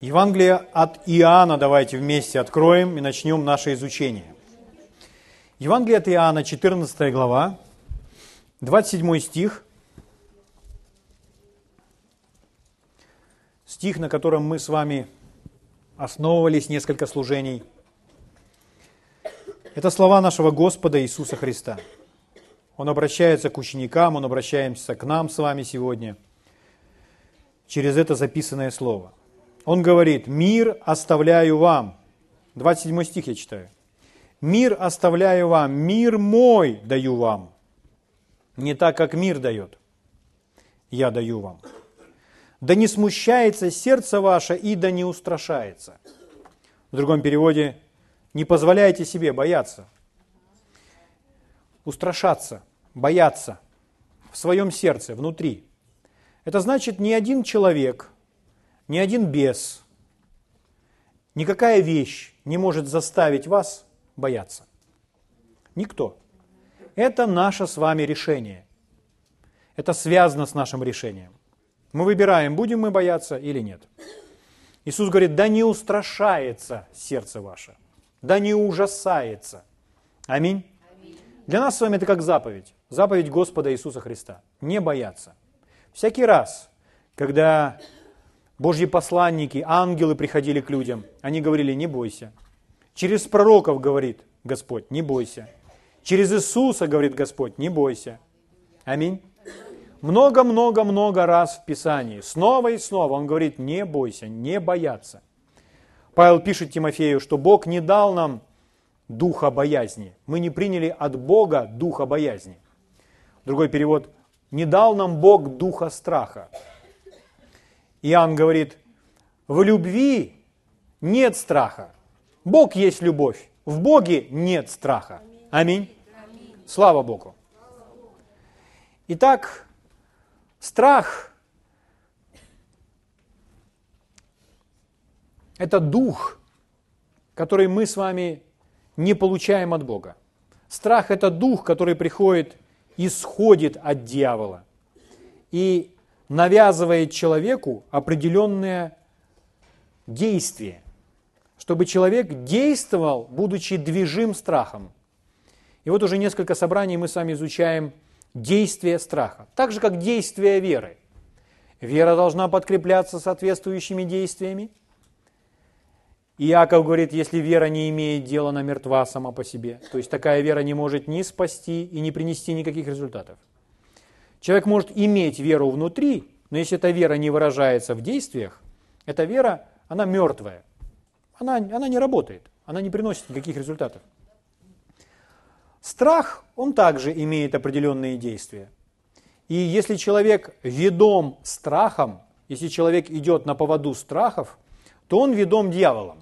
Евангелие от Иоанна давайте вместе откроем и начнем наше изучение. Евангелие от Иоанна, 14 глава, 27 стих. Стих, на котором мы с вами основывались несколько служений. Это слова нашего Господа Иисуса Христа. Он обращается к ученикам, Он обращается к нам с вами сегодня через это записанное слово. Он говорит, мир оставляю вам. 27 стих я читаю. Мир оставляю вам, мир мой даю вам. Не так, как мир дает. Я даю вам. Да не смущается сердце ваше и да не устрашается. В другом переводе, не позволяйте себе бояться. Устрашаться, бояться в своем сердце, внутри. Это значит, ни один человек – ни один бес, никакая вещь не может заставить вас бояться. Никто. Это наше с вами решение. Это связано с нашим решением. Мы выбираем, будем мы бояться или нет. Иисус говорит, да не устрашается сердце ваше, да не ужасается. Аминь. Для нас с вами это как заповедь. Заповедь Господа Иисуса Христа. Не бояться. Всякий раз, когда Божьи посланники, ангелы приходили к людям. Они говорили, не бойся. Через пророков говорит Господь, не бойся. Через Иисуса говорит Господь, не бойся. Аминь. Много-много-много раз в Писании, снова и снова он говорит, не бойся, не бояться. Павел пишет Тимофею, что Бог не дал нам духа боязни. Мы не приняли от Бога духа боязни. Другой перевод, не дал нам Бог духа страха. Иоанн говорит, в любви нет страха. Бог есть любовь. В Боге нет страха. Аминь. Слава Богу. Итак, страх – это дух, который мы с вами не получаем от Бога. Страх – это дух, который приходит, исходит от дьявола. И навязывает человеку определенное действие, чтобы человек действовал, будучи движим страхом. И вот уже несколько собраний мы с вами изучаем действие страха, так же как действие веры. Вера должна подкрепляться соответствующими действиями. Иаков говорит, если вера не имеет дела, на мертва сама по себе. То есть такая вера не может ни спасти и не принести никаких результатов. Человек может иметь веру внутри, но если эта вера не выражается в действиях, эта вера, она мертвая. Она, она не работает, она не приносит никаких результатов. Страх, он также имеет определенные действия. И если человек ведом страхом, если человек идет на поводу страхов, то он ведом дьяволом.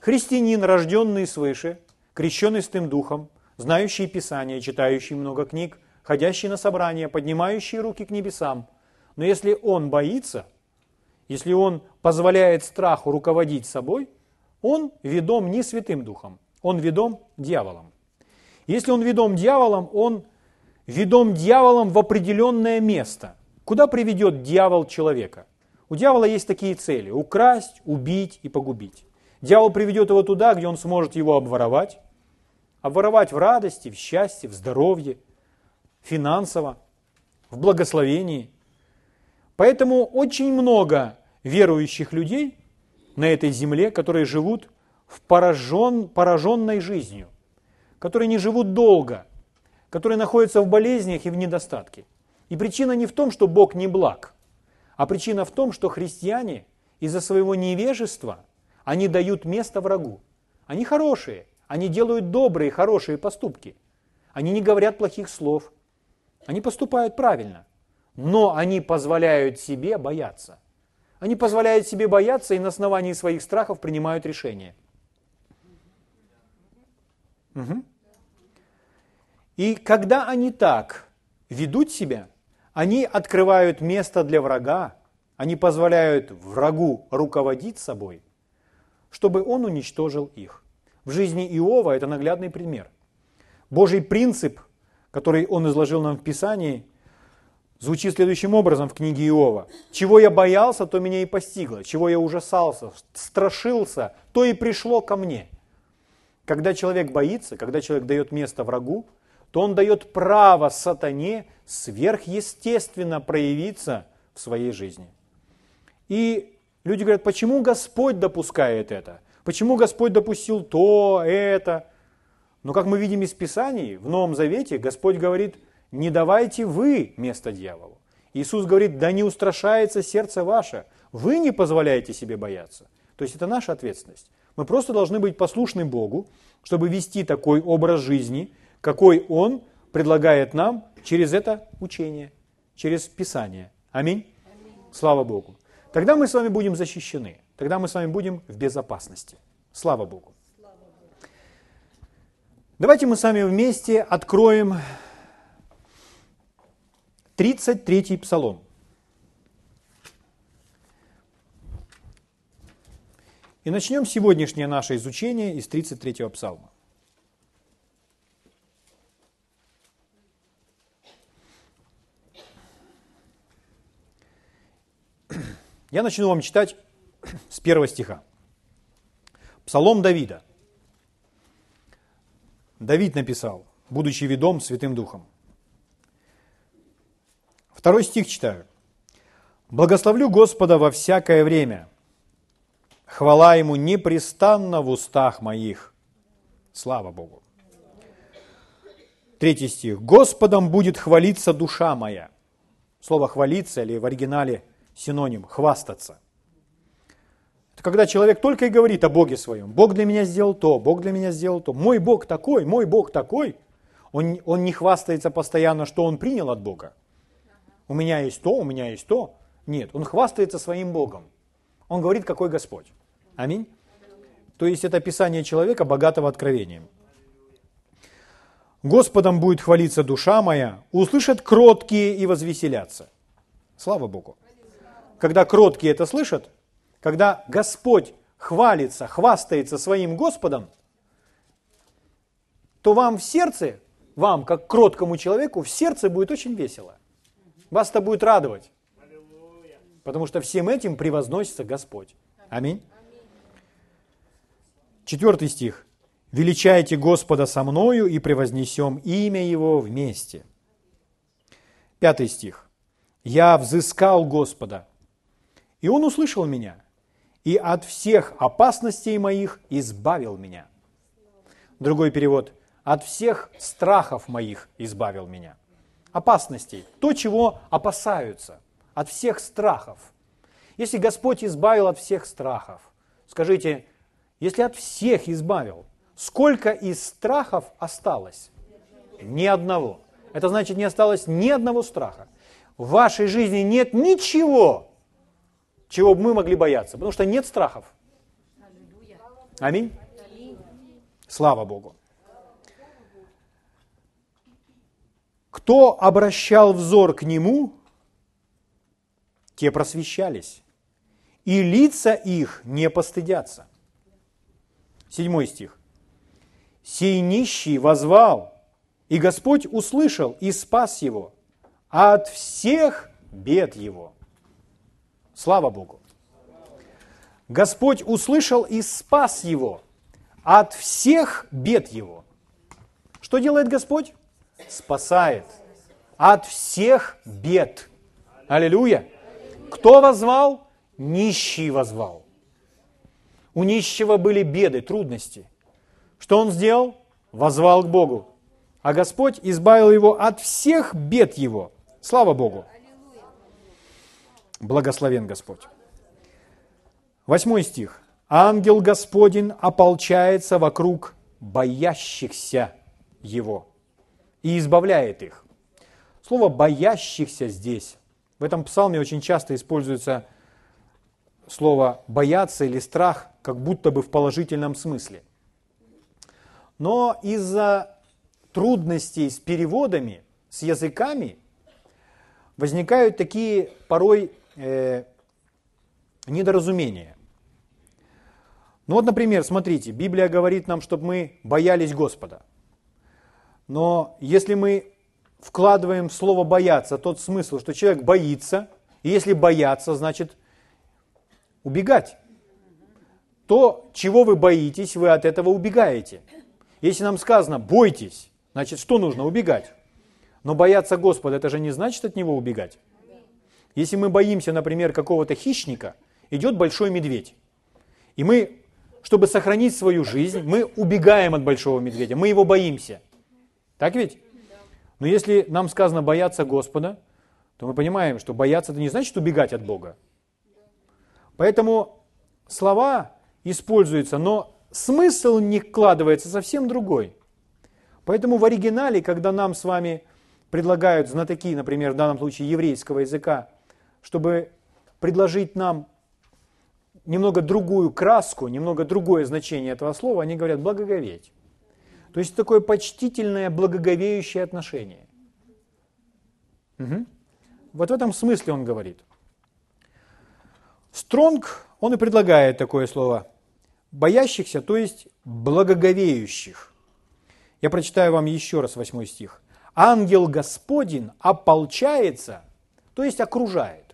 Христианин, рожденный свыше, крещенный Святым Духом, знающий Писание, читающий много книг, ходящий на собрания, поднимающий руки к небесам. Но если он боится, если он позволяет страху руководить собой, он ведом не Святым Духом, он ведом дьяволом. Если он ведом дьяволом, он ведом дьяволом в определенное место. Куда приведет дьявол человека? У дьявола есть такие цели – украсть, убить и погубить. Дьявол приведет его туда, где он сможет его обворовать, обворовать в радости, в счастье, в здоровье – финансово, в благословении. Поэтому очень много верующих людей на этой земле, которые живут в поражен, пораженной жизнью, которые не живут долго, которые находятся в болезнях и в недостатке. И причина не в том, что Бог не благ, а причина в том, что христиане из-за своего невежества, они дают место врагу. Они хорошие, они делают добрые, хорошие поступки. Они не говорят плохих слов, они поступают правильно, но они позволяют себе бояться. Они позволяют себе бояться и на основании своих страхов принимают решения. Угу. И когда они так ведут себя, они открывают место для врага, они позволяют врагу руководить собой, чтобы он уничтожил их. В жизни Иова это наглядный пример. Божий принцип который он изложил нам в Писании, звучит следующим образом в книге Иова. «Чего я боялся, то меня и постигло, чего я ужасался, страшился, то и пришло ко мне». Когда человек боится, когда человек дает место врагу, то он дает право сатане сверхъестественно проявиться в своей жизни. И люди говорят, почему Господь допускает это? Почему Господь допустил то, это? Но как мы видим из Писаний, в Новом Завете Господь говорит, не давайте вы место дьяволу. Иисус говорит, да не устрашается сердце ваше, вы не позволяете себе бояться. То есть это наша ответственность. Мы просто должны быть послушны Богу, чтобы вести такой образ жизни, какой Он предлагает нам через это учение, через Писание. Аминь. Слава Богу. Тогда мы с вами будем защищены. Тогда мы с вами будем в безопасности. Слава Богу. Давайте мы с вами вместе откроем 33-й псалом. И начнем сегодняшнее наше изучение из 33-го псалма. Я начну вам читать с первого стиха. Псалом Давида. Давид написал, будучи ведом Святым Духом. Второй стих читаю. «Благословлю Господа во всякое время, хвала Ему непрестанно в устах моих». Слава Богу. Третий стих. «Господом будет хвалиться душа моя». Слово «хвалиться» или в оригинале синоним «хвастаться». Когда человек только и говорит о Боге своем. Бог для меня сделал то, Бог для меня сделал то. Мой Бог такой, мой Бог такой. Он, он не хвастается постоянно, что он принял от Бога. У меня есть то, у меня есть то. Нет, он хвастается своим Богом. Он говорит, какой Господь. Аминь. То есть это описание человека, богатого откровением. Господом будет хвалиться душа моя, услышат кроткие и возвеселятся. Слава Богу. Когда кроткие это слышат, когда Господь хвалится, хвастается своим Господом, то вам в сердце, вам, как кроткому человеку, в сердце будет очень весело. Вас это будет радовать. Потому что всем этим превозносится Господь. Аминь. Четвертый стих. «Величайте Господа со мною и превознесем имя Его вместе». Пятый стих. «Я взыскал Господа, и Он услышал меня, и от всех опасностей моих избавил меня. Другой перевод. От всех страхов моих избавил меня. Опасностей. То, чего опасаются. От всех страхов. Если Господь избавил от всех страхов, скажите, если от всех избавил, сколько из страхов осталось? Ни одного. Это значит, не осталось ни одного страха. В вашей жизни нет ничего, чего бы мы могли бояться, потому что нет страхов. Аминь. Слава Богу. Кто обращал взор к Нему, те просвещались, и лица их не постыдятся. Седьмой стих. «Сей нищий возвал, и Господь услышал и спас его от всех бед его». Слава Богу. Господь услышал и спас его от всех бед его. Что делает Господь? Спасает от всех бед. Аллилуйя. Кто возвал? Нищий возвал. У нищего были беды, трудности. Что он сделал? Возвал к Богу. А Господь избавил его от всех бед его. Слава Богу. Благословен Господь. Восьмой стих. Ангел Господень ополчается вокруг боящихся Его и избавляет их. Слово «боящихся» здесь, в этом псалме очень часто используется слово «бояться» или «страх», как будто бы в положительном смысле. Но из-за трудностей с переводами, с языками, возникают такие порой э, недоразумения. Ну вот, например, смотрите, Библия говорит нам, чтобы мы боялись Господа. Но если мы вкладываем в слово «бояться» тот смысл, что человек боится, и если бояться, значит убегать. То, чего вы боитесь, вы от этого убегаете. Если нам сказано «бойтесь», значит, что нужно? Убегать. Но бояться Господа, это же не значит от Него убегать. Если мы боимся, например, какого-то хищника, идет большой медведь, и мы, чтобы сохранить свою жизнь, мы убегаем от большого медведя, мы его боимся. Так ведь? Но если нам сказано бояться Господа, то мы понимаем, что бояться это не значит убегать от Бога. Поэтому слова используются, но смысл не вкладывается совсем другой. Поэтому в оригинале, когда нам с вами предлагают знатоки, например, в данном случае еврейского языка, чтобы предложить нам немного другую краску, немного другое значение этого слова, они говорят «благоговеть». То есть такое почтительное, благоговеющее отношение. Угу. Вот в этом смысле он говорит. Стронг, он и предлагает такое слово «боящихся», то есть «благоговеющих». Я прочитаю вам еще раз восьмой стих. «Ангел Господень ополчается, то есть окружает,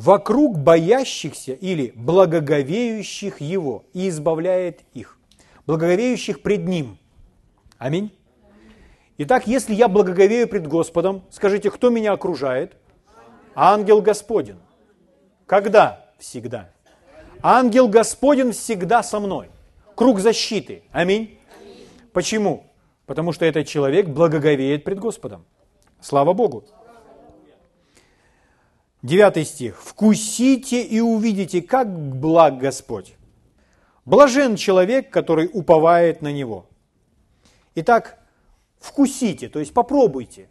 вокруг боящихся или благоговеющих Его и избавляет их» благоговеющих пред Ним. Аминь. Итак, если я благоговею пред Господом, скажите, кто меня окружает? Ангел Господень. Когда? Всегда. Ангел Господень всегда со мной. Круг защиты. Аминь. Почему? Потому что этот человек благоговеет пред Господом. Слава Богу. Девятый стих. «Вкусите и увидите, как благ Господь, Блажен человек, который уповает на него. Итак, вкусите, то есть попробуйте.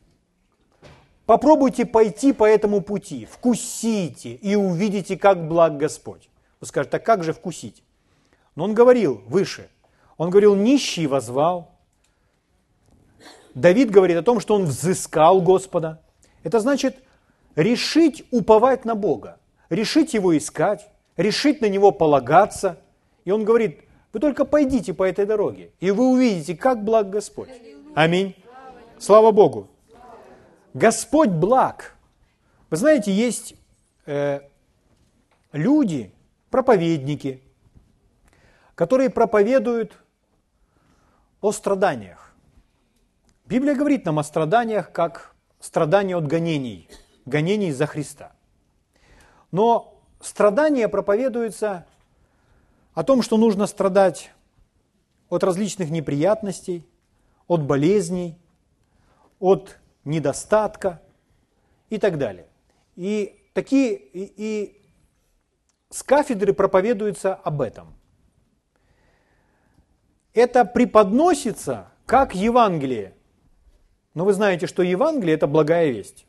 Попробуйте пойти по этому пути, вкусите и увидите, как благ Господь. Вы скажете, так как же вкусить? Но он говорил выше, он говорил, нищий возвал. Давид говорит о том, что он взыскал Господа. Это значит решить уповать на Бога, решить Его искать, решить на Него полагаться – и он говорит, вы только пойдите по этой дороге, и вы увидите, как благ Господь. Аминь. Слава Богу. Господь благ. Вы знаете, есть э, люди, проповедники, которые проповедуют о страданиях. Библия говорит нам о страданиях как страдания от гонений, гонений за Христа. Но страдания проповедуются о том, что нужно страдать от различных неприятностей, от болезней, от недостатка и так далее. И такие и, и с кафедры проповедуется об этом. Это преподносится как Евангелие. Но вы знаете, что Евангелие – это благая весть.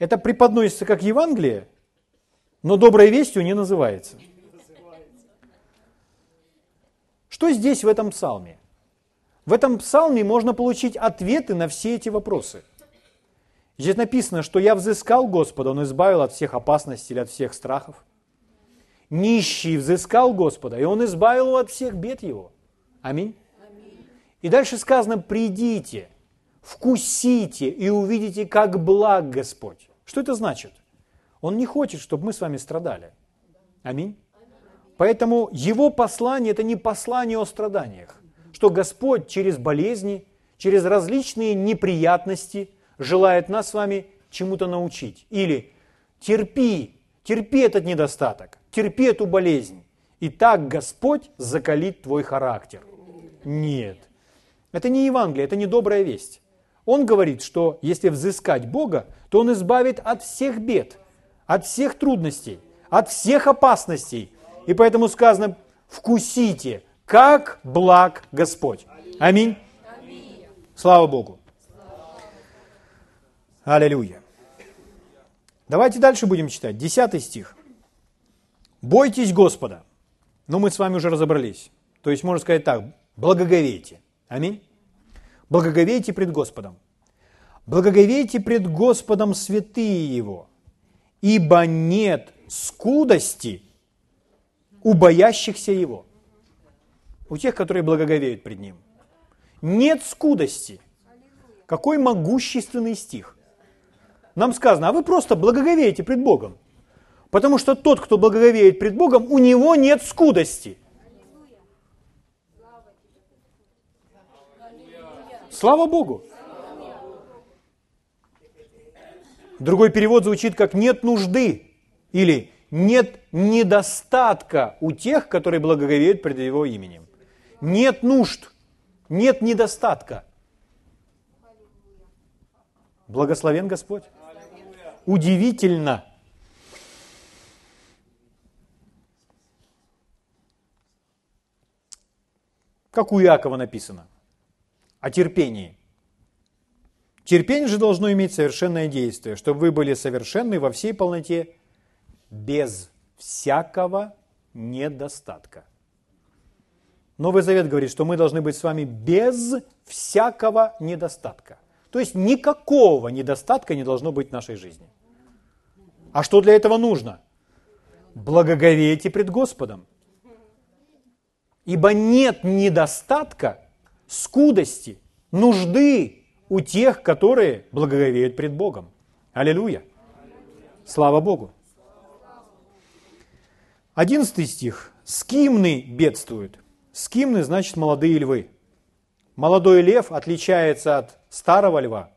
Это преподносится как Евангелие, но доброй вестью не называется – Что здесь в этом псалме? В этом псалме можно получить ответы на все эти вопросы. Здесь написано, что я взыскал Господа, Он избавил от всех опасностей или от всех страхов. Нищий взыскал Господа, и Он избавил его от всех бед его. Аминь. И дальше сказано, придите, вкусите и увидите, как благ Господь. Что это значит? Он не хочет, чтобы мы с вами страдали. Аминь. Поэтому его послание – это не послание о страданиях, что Господь через болезни, через различные неприятности желает нас с вами чему-то научить. Или терпи, терпи этот недостаток, терпи эту болезнь, и так Господь закалит твой характер. Нет. Это не Евангелие, это не добрая весть. Он говорит, что если взыскать Бога, то Он избавит от всех бед, от всех трудностей, от всех опасностей – и поэтому сказано, вкусите, как благ Господь. Аминь. Слава Богу. Аллилуйя. Давайте дальше будем читать. Десятый стих. «Бойтесь Господа». Ну, мы с вами уже разобрались. То есть, можно сказать так, благоговейте. Аминь. Благоговейте пред Господом. Благоговейте пред Господом святые Его, ибо нет скудости у боящихся Его, у тех, которые благоговеют пред Ним. Нет скудости. Какой могущественный стих. Нам сказано, а вы просто благоговеете пред Богом. Потому что тот, кто благоговеет пред Богом, у него нет скудости. Слава Богу! Другой перевод звучит как «нет нужды» или «нет недостатка у тех, которые благоговеют пред Его именем». Нет нужд, нет недостатка. Благословен Господь. Удивительно. Как у Иакова написано, о терпении. Терпение же должно иметь совершенное действие, чтобы вы были совершенны во всей полноте, без всякого недостатка. Новый Завет говорит, что мы должны быть с вами без всякого недостатка. То есть никакого недостатка не должно быть в нашей жизни. А что для этого нужно? Благоговейте пред Господом. Ибо нет недостатка, скудости, нужды у тех, которые благоговеют пред Богом. Аллилуйя. Слава Богу. Одиннадцатый стих. Скимны бедствуют. Скимны значит молодые львы. Молодой лев отличается от старого льва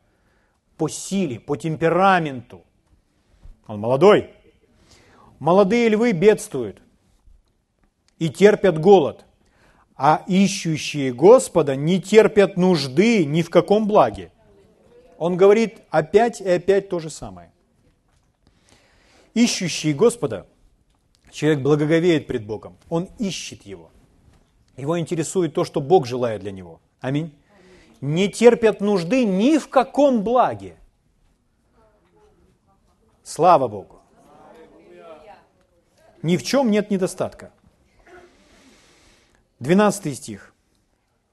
по силе, по темпераменту. Он молодой. Молодые львы бедствуют и терпят голод, а ищущие Господа не терпят нужды ни в каком благе. Он говорит опять и опять то же самое. Ищущий Господа, человек благоговеет пред Богом, он ищет Его. Его интересует то, что Бог желает для него. Аминь. Не терпят нужды ни в каком благе. Слава Богу. Ни в чем нет недостатка. 12 стих.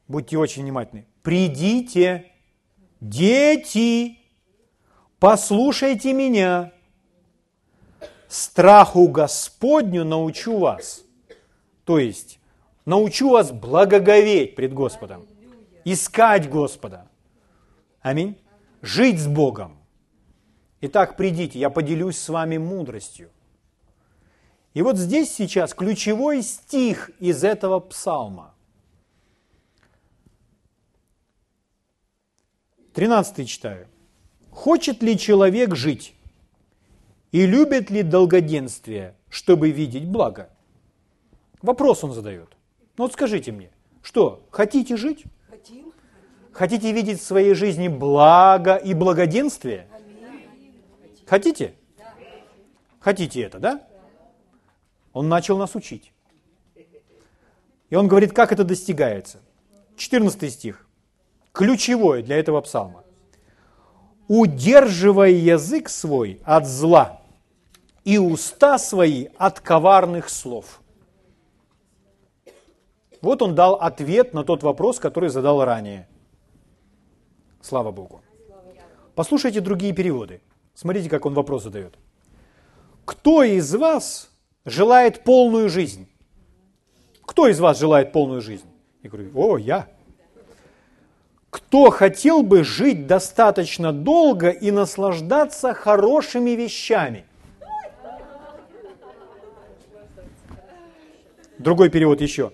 Будьте очень внимательны. «Придите, дети, послушайте меня, страху Господню научу вас». То есть, научу вас благоговеть пред Господом, искать Господа. Аминь. Жить с Богом. Итак, придите, я поделюсь с вами мудростью. И вот здесь сейчас ключевой стих из этого псалма. 13 читаю. «Хочет ли человек жить? И любит ли долгоденствие, чтобы видеть благо?» Вопрос он задает. Ну вот скажите мне, что, хотите жить? Хотим. Хотите видеть в своей жизни благо и благоденствие? Хотите? Хотите это, да? Он начал нас учить. И он говорит, как это достигается. 14 стих. Ключевое для этого псалма. «Удерживай язык свой от зла и уста свои от коварных слов». Вот он дал ответ на тот вопрос, который задал ранее. Слава Богу. Послушайте другие переводы. Смотрите, как он вопрос задает. Кто из вас желает полную жизнь? Кто из вас желает полную жизнь? Я говорю, о, я. Кто хотел бы жить достаточно долго и наслаждаться хорошими вещами? Другой перевод еще.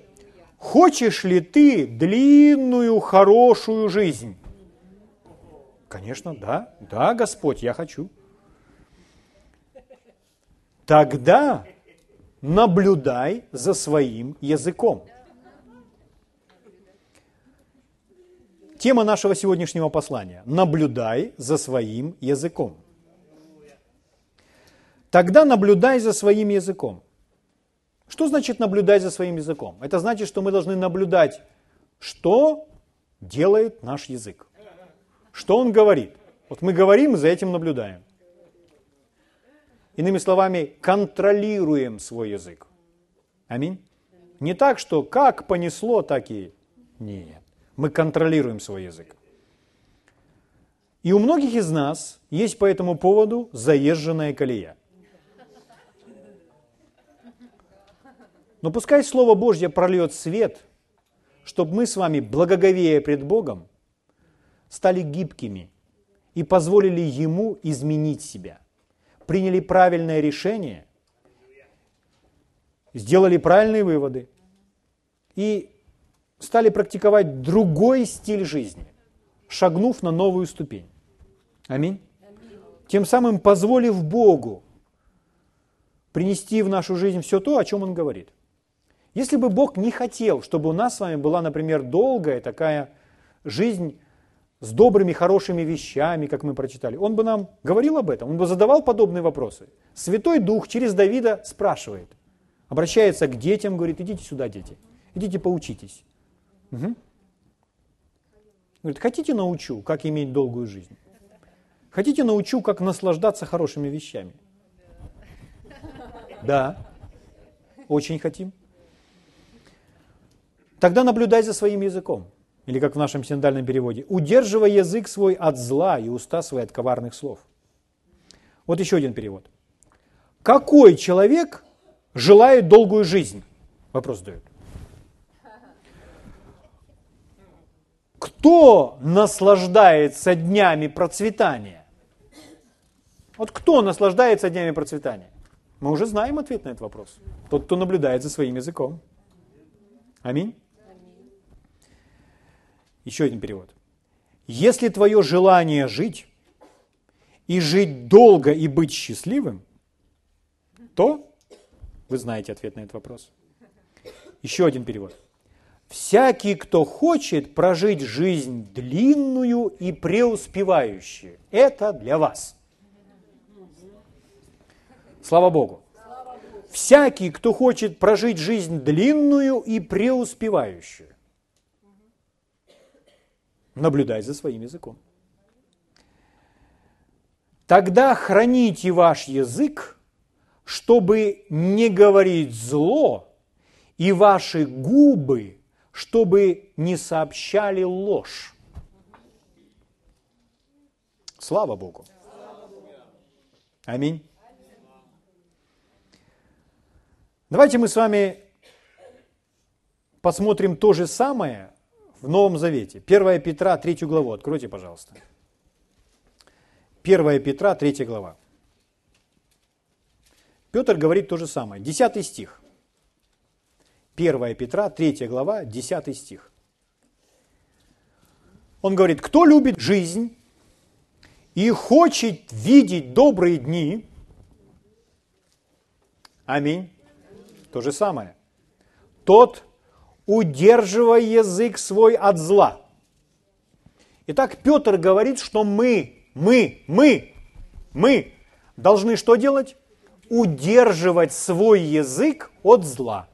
Хочешь ли ты длинную, хорошую жизнь? Конечно, да. Да, Господь, я хочу. Тогда наблюдай за своим языком. Тема нашего сегодняшнего послания. Наблюдай за своим языком. Тогда наблюдай за своим языком. Что значит наблюдать за своим языком? Это значит, что мы должны наблюдать, что делает наш язык. Что он говорит. Вот мы говорим, за этим наблюдаем. Иными словами, контролируем свой язык. Аминь. Не так, что как понесло, так и нет. Мы контролируем свой язык. И у многих из нас есть по этому поводу заезженная колея. Но пускай Слово Божье прольет свет, чтобы мы с вами, благоговея пред Богом, стали гибкими и позволили Ему изменить себя. Приняли правильное решение, сделали правильные выводы и стали практиковать другой стиль жизни, шагнув на новую ступень. Аминь. Тем самым позволив Богу принести в нашу жизнь все то, о чем Он говорит. Если бы Бог не хотел, чтобы у нас с вами была, например, долгая такая жизнь с добрыми, хорошими вещами, как мы прочитали, Он бы нам говорил об этом, Он бы задавал подобные вопросы. Святой Дух через Давида спрашивает, обращается к детям, говорит, идите сюда, дети, идите поучитесь. Угу. Говорит, хотите научу, как иметь долгую жизнь? Хотите научу, как наслаждаться хорошими вещами? Да, очень хотим. Тогда наблюдай за своим языком. Или как в нашем синдальном переводе. Удерживай язык свой от зла и уста свои от коварных слов. Вот еще один перевод. Какой человек желает долгую жизнь? Вопрос задают. Кто наслаждается днями процветания? Вот кто наслаждается днями процветания? Мы уже знаем ответ на этот вопрос. Тот, кто наблюдает за своим языком. Аминь. Еще один перевод. Если твое желание жить и жить долго и быть счастливым, то вы знаете ответ на этот вопрос. Еще один перевод. Всякий, кто хочет прожить жизнь длинную и преуспевающую, это для вас. Слава Богу. Всякий, кто хочет прожить жизнь длинную и преуспевающую, наблюдай за своим языком. Тогда храните ваш язык, чтобы не говорить зло, и ваши губы, чтобы не сообщали ложь. Слава Богу. Аминь. Давайте мы с вами посмотрим то же самое в Новом Завете. 1 Петра, 3 главу. Откройте, пожалуйста. 1 Петра, 3 глава. Петр говорит то же самое. 10 стих. 1 Петра, 3 глава, 10 стих. Он говорит, кто любит жизнь и хочет видеть добрые дни, аминь, то же самое. Тот, удерживая язык свой от зла. Итак, Петр говорит, что мы, мы, мы, мы должны что делать? Удерживать свой язык от зла.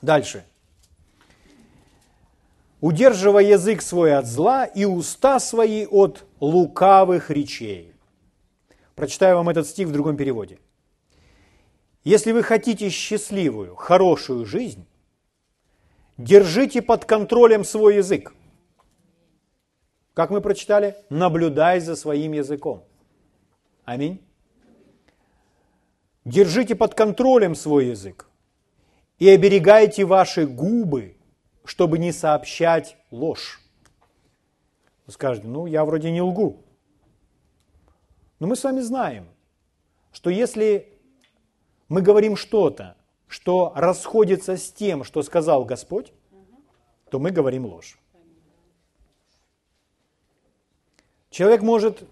Дальше. Удерживая язык свой от зла и уста свои от лукавых речей. Прочитаю вам этот стих в другом переводе. Если вы хотите счастливую, хорошую жизнь, держите под контролем свой язык. Как мы прочитали? Наблюдай за своим языком. Аминь. Держите под контролем свой язык и оберегайте ваши губы, чтобы не сообщать ложь. Вы скажете, ну я вроде не лгу. Но мы с вами знаем, что если мы говорим что-то, что расходится с тем, что сказал Господь, то мы говорим ложь. Человек может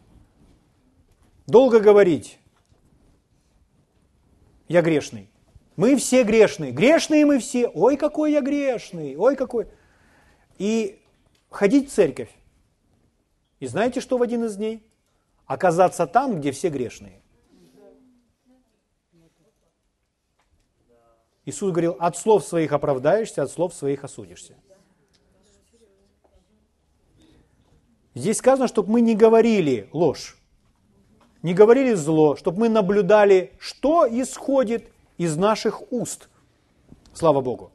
долго говорить, я грешный. Мы все грешные. Грешные мы все. Ой, какой я грешный. Ой, какой. И ходить в церковь. И знаете, что в один из дней? Оказаться там, где все грешные. Иисус говорил, от слов своих оправдаешься, от слов своих осудишься. Здесь сказано, чтобы мы не говорили ложь, не говорили зло, чтобы мы наблюдали, что исходит из наших уст. Слава Богу.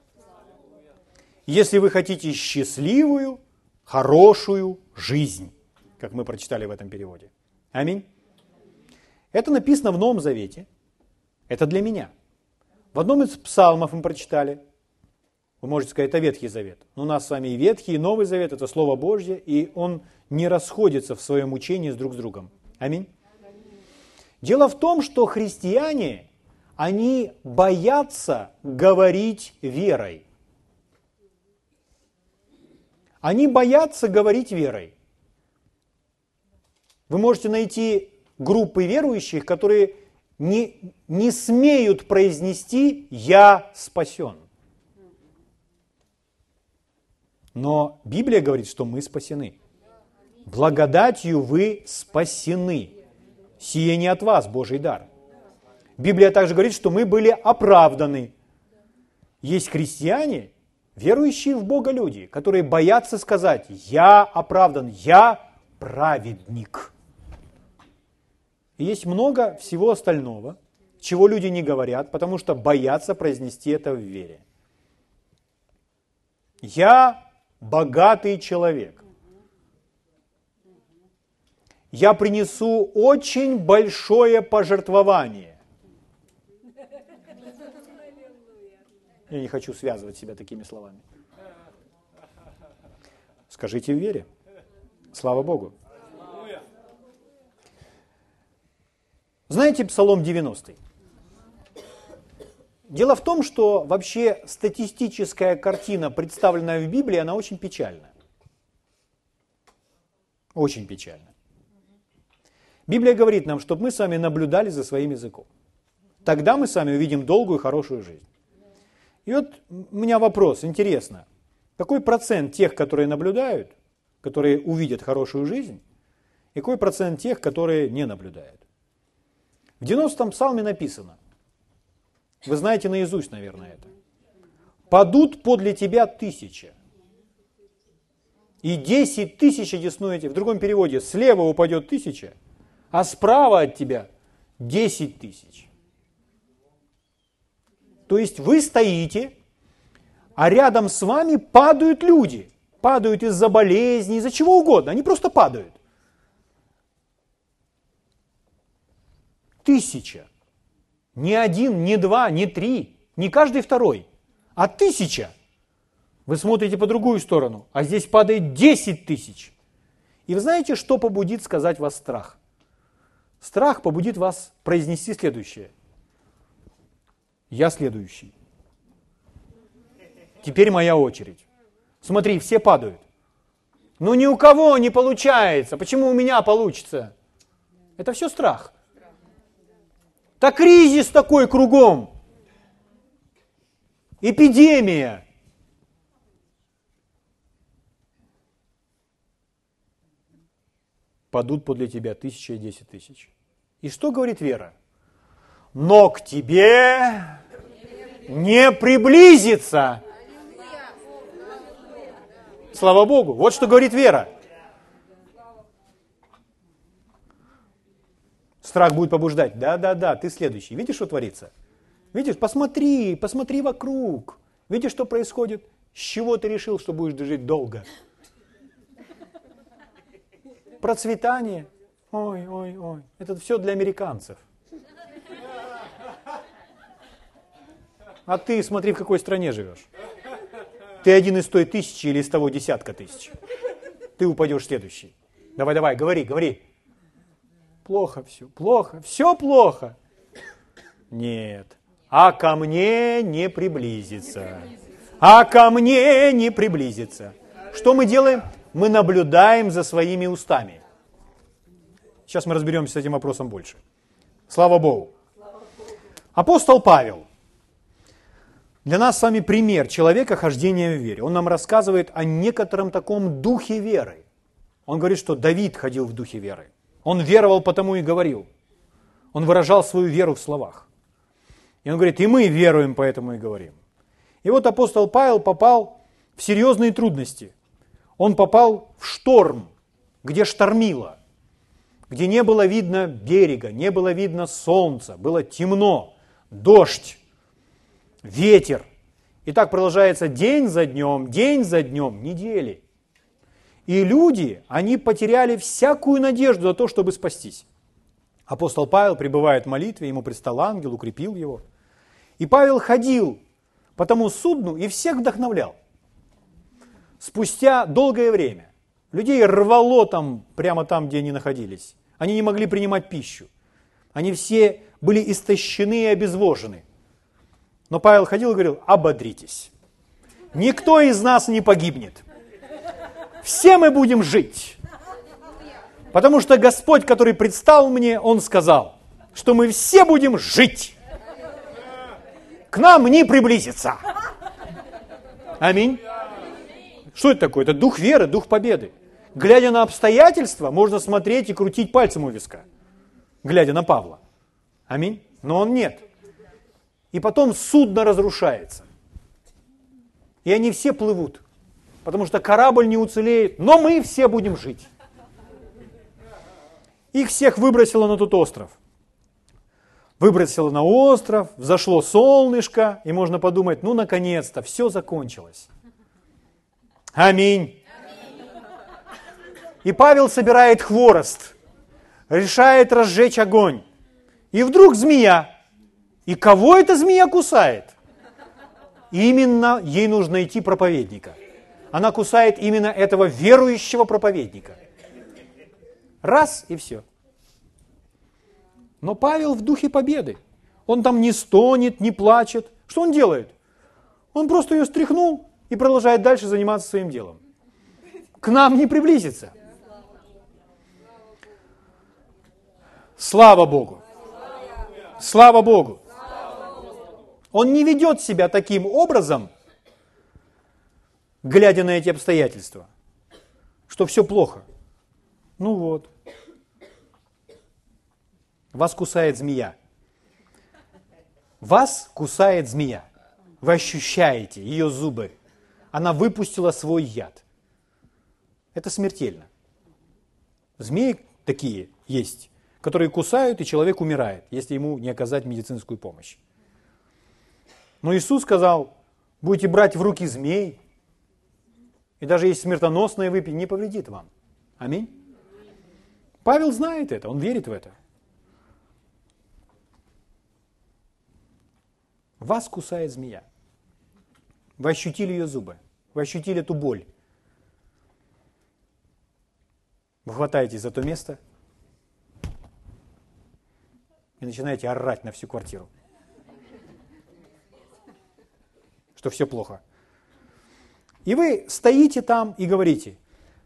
Если вы хотите счастливую, хорошую жизнь, как мы прочитали в этом переводе. Аминь. Это написано в Новом Завете. Это для меня – в одном из псалмов мы прочитали. Вы можете сказать, это Ветхий Завет. Но у нас с вами и Ветхий, и Новый Завет – это Слово Божье, и он не расходится в своем учении с друг с другом. Аминь. Дело в том, что христиане, они боятся говорить верой. Они боятся говорить верой. Вы можете найти группы верующих, которые не, не смеют произнести «Я спасен». Но Библия говорит, что мы спасены. Благодатью вы спасены. Сие не от вас, Божий дар. Библия также говорит, что мы были оправданы. Есть христиане, верующие в Бога люди, которые боятся сказать, я оправдан, я праведник. И есть много всего остального, чего люди не говорят, потому что боятся произнести это в вере. Я богатый человек. Я принесу очень большое пожертвование. Я не хочу связывать себя такими словами. Скажите в вере. Слава Богу. Знаете Псалом 90? Дело в том, что вообще статистическая картина, представленная в Библии, она очень печальна. Очень печальна. Библия говорит нам, чтобы мы с вами наблюдали за своим языком. Тогда мы с вами увидим долгую и хорошую жизнь. И вот у меня вопрос, интересно, какой процент тех, которые наблюдают, которые увидят хорошую жизнь, и какой процент тех, которые не наблюдают? В 90-м псалме написано, вы знаете наизусть, наверное, это. Падут подле тебя тысяча, и десять тысяч одесную В другом переводе, слева упадет тысяча, а справа от тебя десять тысяч. То есть вы стоите, а рядом с вами падают люди. Падают из-за болезни, из-за чего угодно. Они просто падают. Тысяча. Не один, не два, не три, не каждый второй, а тысяча. Вы смотрите по другую сторону, а здесь падает десять тысяч. И вы знаете, что побудит сказать вас страх? Страх побудит вас произнести следующее. Я следующий. Теперь моя очередь. Смотри, все падают. Но ни у кого не получается. Почему у меня получится? Это все страх. Да кризис такой кругом. Эпидемия. Падут подле тебя тысяча и десять тысяч. И что говорит вера? Но к тебе не приблизится. Слава Богу. Вот что говорит вера. Страх будет побуждать. Да, да, да, ты следующий. Видишь, что творится? Видишь, посмотри, посмотри вокруг. Видишь, что происходит? С чего ты решил, что будешь жить долго? Процветание. Ой, ой, ой. Это все для американцев. А ты смотри, в какой стране живешь. Ты один из той тысячи или из того десятка тысяч. Ты упадешь следующий. Давай, давай, говори, говори. Плохо все, плохо, все плохо. Нет. А ко мне не приблизится. А ко мне не приблизится. Что мы делаем? Мы наблюдаем за своими устами. Сейчас мы разберемся с этим вопросом больше. Слава Богу. Апостол Павел. Для нас с вами пример человека хождения в вере. Он нам рассказывает о некотором таком духе веры. Он говорит, что Давид ходил в духе веры. Он веровал, потому и говорил. Он выражал свою веру в словах. И он говорит, и мы веруем, поэтому и говорим. И вот апостол Павел попал в серьезные трудности. Он попал в шторм, где штормило, где не было видно берега, не было видно солнца, было темно, дождь, ветер. И так продолжается день за днем, день за днем, недели. И люди, они потеряли всякую надежду на то, чтобы спастись. Апостол Павел пребывает в молитве, ему предстал ангел, укрепил его. И Павел ходил по тому судну и всех вдохновлял. Спустя долгое время людей рвало там, прямо там, где они находились. Они не могли принимать пищу. Они все были истощены и обезвожены. Но Павел ходил и говорил, ободритесь. Никто из нас не погибнет. Все мы будем жить. Потому что Господь, который предстал мне, Он сказал, что мы все будем жить. К нам не приблизиться. Аминь. Что это такое? Это дух веры, дух победы. Глядя на обстоятельства, можно смотреть и крутить пальцем у виска, глядя на Павла. Аминь. Но он нет. И потом судно разрушается. И они все плывут, потому что корабль не уцелеет, но мы все будем жить. Их всех выбросило на тот остров. Выбросило на остров, взошло солнышко, и можно подумать, ну наконец-то, все закончилось. Аминь. И Павел собирает хворост, решает разжечь огонь. И вдруг змея. И кого эта змея кусает? Именно ей нужно найти проповедника. Она кусает именно этого верующего проповедника. Раз и все. Но Павел в духе победы. Он там не стонет, не плачет. Что он делает? Он просто ее стряхнул и продолжает дальше заниматься своим делом. К нам не приблизится. Слава Богу! Слава Богу! Он не ведет себя таким образом, глядя на эти обстоятельства, что все плохо. Ну вот. Вас кусает змея. Вас кусает змея. Вы ощущаете ее зубы. Она выпустила свой яд. Это смертельно. Змеи такие есть, которые кусают, и человек умирает, если ему не оказать медицинскую помощь. Но Иисус сказал, будете брать в руки змей, и даже если смертоносное выпить, не повредит вам. Аминь. Павел знает это, он верит в это. Вас кусает змея. Вы ощутили ее зубы. Вы ощутили эту боль. Вы хватаетесь за то место и начинаете орать на всю квартиру. Что все плохо. И вы стоите там и говорите,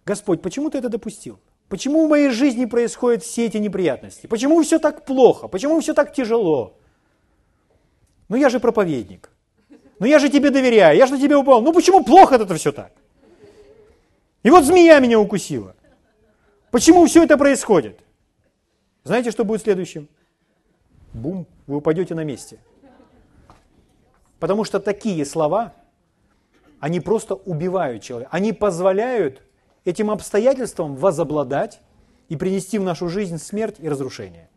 Господь, почему ты это допустил? Почему в моей жизни происходят все эти неприятности? Почему все так плохо? Почему все так тяжело? Ну я же проповедник. Ну я же тебе доверяю, я же на тебя упал. Ну почему плохо это все так? И вот змея меня укусила. Почему все это происходит? Знаете, что будет следующим? Бум, вы упадете на месте. Потому что такие слова, они просто убивают человека. Они позволяют этим обстоятельствам возобладать и принести в нашу жизнь смерть и разрушение.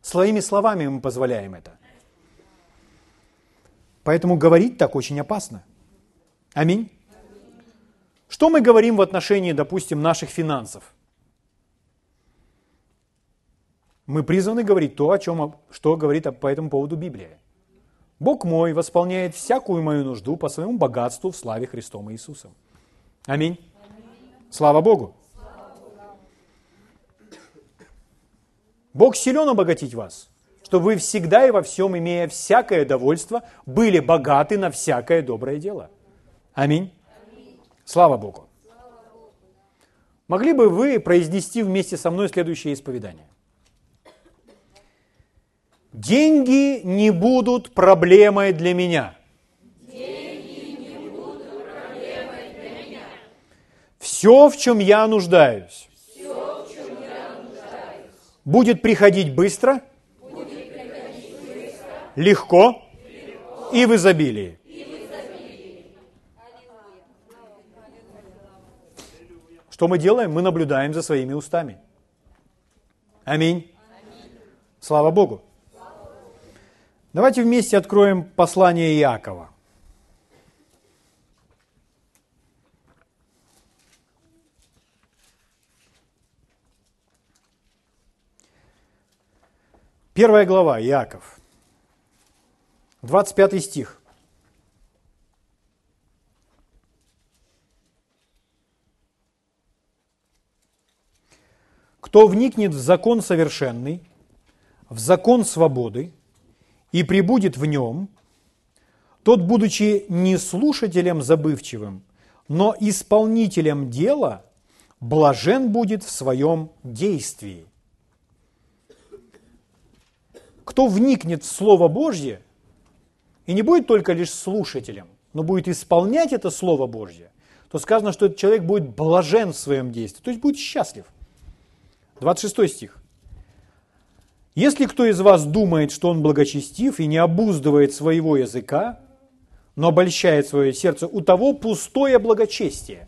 Своими словами мы позволяем это. Поэтому говорить так очень опасно. Аминь. Что мы говорим в отношении, допустим, наших финансов? Мы призваны говорить то, о чем, что говорит по этому поводу Библия. Бог мой восполняет всякую мою нужду по своему богатству в славе Христом Иисусом. Аминь. Слава Богу. Бог силен обогатить вас чтобы вы всегда и во всем, имея всякое довольство, были богаты на всякое доброе дело. Аминь. Слава Богу. Могли бы вы произнести вместе со мной следующее исповедание? Деньги не будут проблемой для меня. Все, в чем я нуждаюсь, будет приходить быстро – легко и в изобилии. Что мы делаем? Мы наблюдаем за своими устами. Аминь. Слава Богу. Давайте вместе откроем послание Иакова. Первая глава, Иаков, 25 стих. Кто вникнет в закон совершенный, в закон свободы, и прибудет в нем, тот, будучи не слушателем забывчивым, но исполнителем дела, блажен будет в своем действии. Кто вникнет в Слово Божье и не будет только лишь слушателем, но будет исполнять это Слово Божье, то сказано, что этот человек будет блажен в своем действии, то есть будет счастлив. 26 стих. Если кто из вас думает, что он благочестив и не обуздывает своего языка, но обольщает свое сердце, у того пустое благочестие.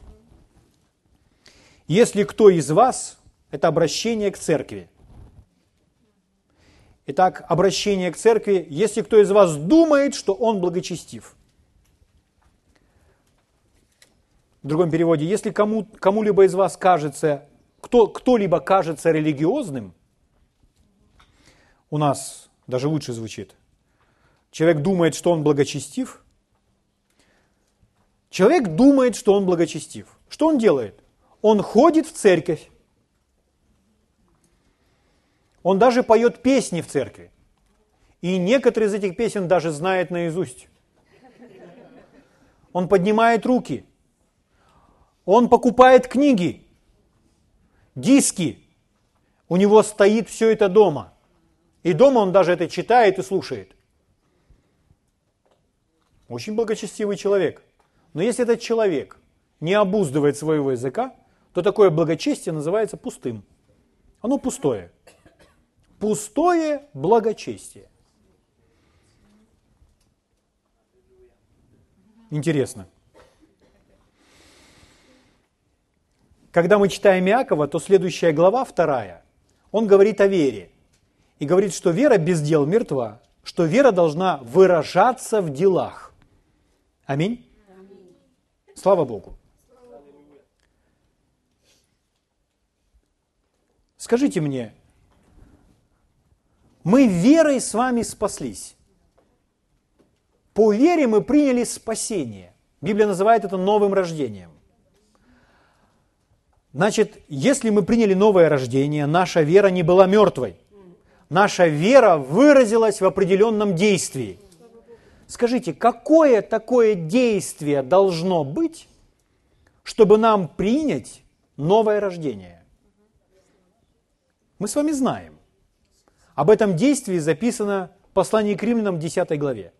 Если кто из вас, это обращение к церкви. Итак, обращение к церкви, если кто из вас думает, что он благочестив. В другом переводе, если кому, кому-либо из вас кажется, кто, кто-либо кажется религиозным, у нас даже лучше звучит. Человек думает, что он благочестив. Человек думает, что он благочестив. Что он делает? Он ходит в церковь. Он даже поет песни в церкви. И некоторые из этих песен даже знает наизусть. Он поднимает руки. Он покупает книги, диски. У него стоит все это дома. И дома он даже это читает и слушает. Очень благочестивый человек. Но если этот человек не обуздывает своего языка, то такое благочестие называется пустым. Оно пустое. Пустое благочестие. Интересно. Когда мы читаем Иакова, то следующая глава, вторая, он говорит о вере и говорит, что вера без дел мертва, что вера должна выражаться в делах. Аминь. Слава Богу. Скажите мне, мы верой с вами спаслись. По вере мы приняли спасение. Библия называет это новым рождением. Значит, если мы приняли новое рождение, наша вера не была мертвой наша вера выразилась в определенном действии. Скажите, какое такое действие должно быть, чтобы нам принять новое рождение? Мы с вами знаем. Об этом действии записано в послании к римлянам 10 главе.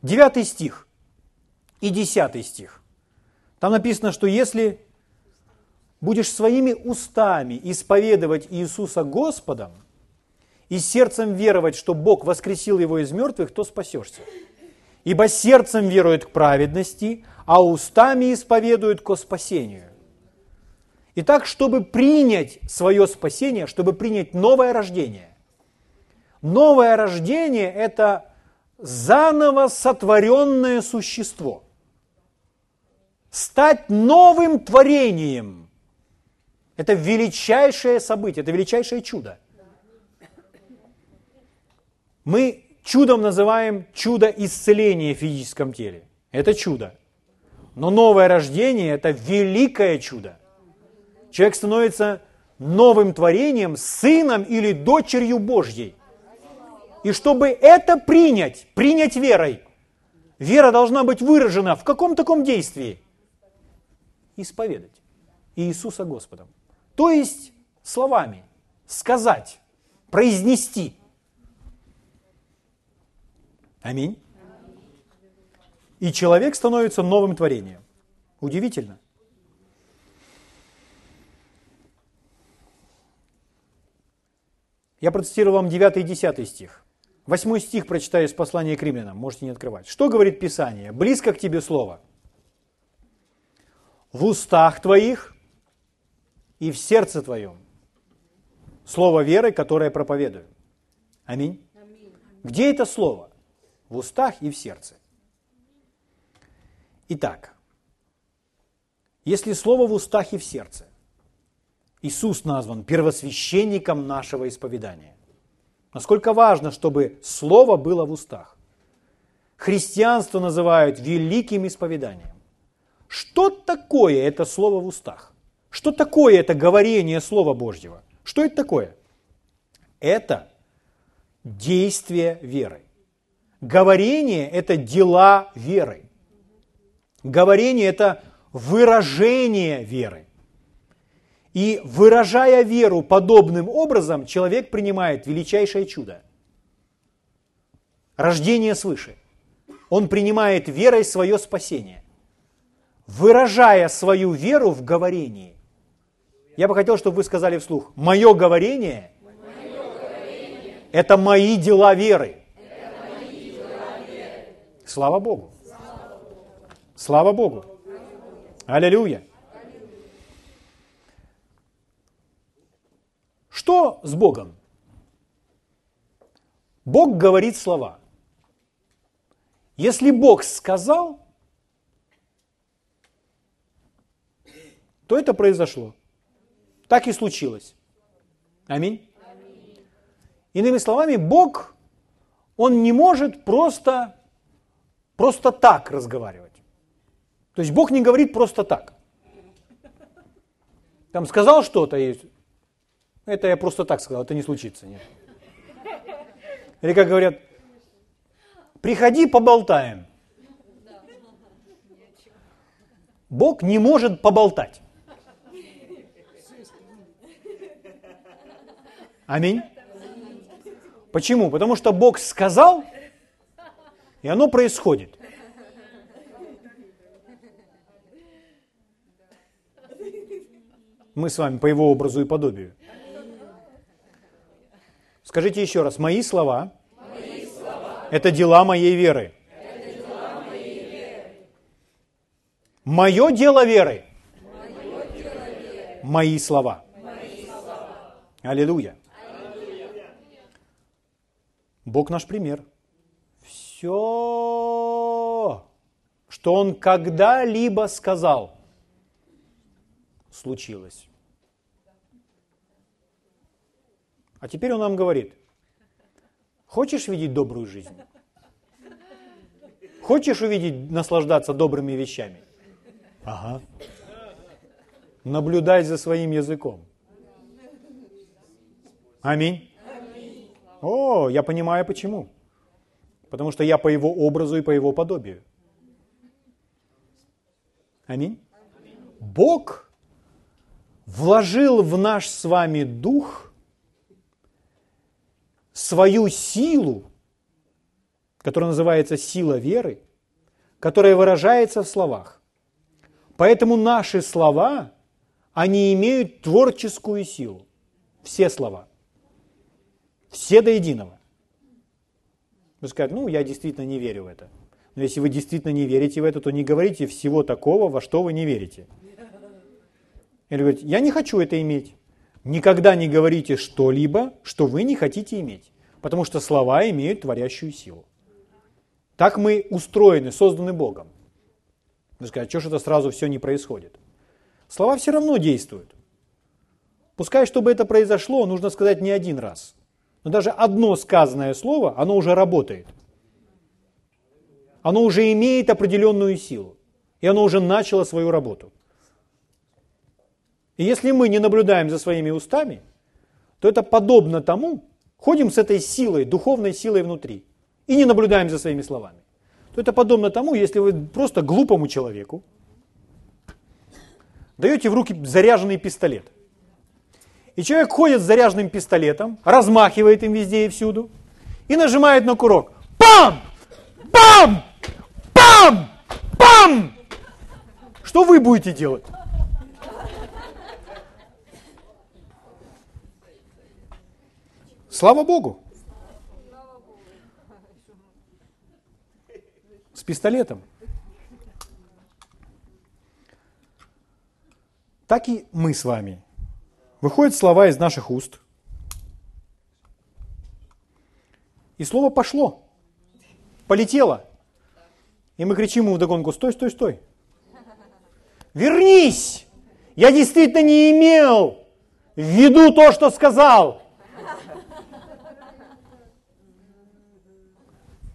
9 стих и 10 стих. Там написано, что если будешь своими устами исповедовать Иисуса Господом – и сердцем веровать, что Бог воскресил его из мертвых, то спасешься. Ибо сердцем верует к праведности, а устами исповедует ко спасению. Итак, чтобы принять свое спасение, чтобы принять новое рождение, новое рождение – это заново сотворенное существо. Стать новым творением – это величайшее событие, это величайшее чудо – мы чудом называем чудо исцеления в физическом теле. Это чудо. Но новое рождение – это великое чудо. Человек становится новым творением, сыном или дочерью Божьей. И чтобы это принять, принять верой, вера должна быть выражена в каком таком действии? Исповедать Иисуса Господом. То есть словами, сказать, произнести – Аминь. И человек становится новым творением. Удивительно. Я процитирую вам 9 и 10 стих. Восьмой стих прочитаю из послания к римлянам, можете не открывать. Что говорит Писание? «Близко к тебе слово, в устах твоих и в сердце твоем, слово веры, которое проповедую». Аминь. Где это слово? В устах и в сердце. Итак, если слово в устах и в сердце, Иисус назван первосвященником нашего исповедания. Насколько важно, чтобы слово было в устах. Христианство называют великим исповеданием. Что такое это слово в устах? Что такое это говорение Слова Божьего? Что это такое? Это действие веры. Говорение – это дела веры. Говорение – это выражение веры. И выражая веру подобным образом, человек принимает величайшее чудо. Рождение свыше. Он принимает верой свое спасение, выражая свою веру в говорении. Я бы хотел, чтобы вы сказали вслух, мое говорение, мое говорение – это мои дела веры. Слава Богу. Слава Богу. Аллилуйя. Что с Богом? Бог говорит слова. Если Бог сказал, то это произошло. Так и случилось. Аминь. Иными словами, Бог, Он не может просто, просто так разговаривать. То есть Бог не говорит просто так. Там сказал что-то, и это я просто так сказал, это не случится. Нет. Или как говорят, приходи, поболтаем. Бог не может поболтать. Аминь. Почему? Потому что Бог сказал, и оно происходит. Мы с вами по его образу и подобию. Скажите еще раз, мои слова, мои слова это дела моей веры. Мое дело веры. Мое дело. Мои слова. Мои слова. Аллилуйя. Аллилуйя. Бог наш пример. Все, что Он когда-либо сказал, случилось. А теперь он нам говорит, хочешь видеть добрую жизнь? Хочешь увидеть, наслаждаться добрыми вещами? Ага. Наблюдай за своим языком. Аминь. О, я понимаю почему. Потому что я по его образу и по его подобию. Аминь. Бог вложил в наш с вами дух – свою силу, которая называется сила веры, которая выражается в словах. Поэтому наши слова, они имеют творческую силу. Все слова. Все до единого. Вы скажете, ну, я действительно не верю в это. Но если вы действительно не верите в это, то не говорите всего такого, во что вы не верите. Или говорите, я не хочу это иметь. Никогда не говорите что-либо, что вы не хотите иметь, потому что слова имеют творящую силу. Так мы устроены, созданы Богом. Вы скажете, что же это сразу все не происходит? Слова все равно действуют. Пускай, чтобы это произошло, нужно сказать не один раз. Но даже одно сказанное слово, оно уже работает. Оно уже имеет определенную силу. И оно уже начало свою работу. И если мы не наблюдаем за своими устами, то это подобно тому, ходим с этой силой, духовной силой внутри, и не наблюдаем за своими словами, то это подобно тому, если вы просто глупому человеку даете в руки заряженный пистолет. И человек ходит с заряженным пистолетом, размахивает им везде и всюду, и нажимает на курок. Пам! Пам! Пам! Пам! Что вы будете делать? Слава Богу. С пистолетом. Так и мы с вами. Выходят слова из наших уст. И слово пошло. Полетело. И мы кричим ему вдогонку, стой, стой, стой. Вернись! Я действительно не имел в виду то, что сказал.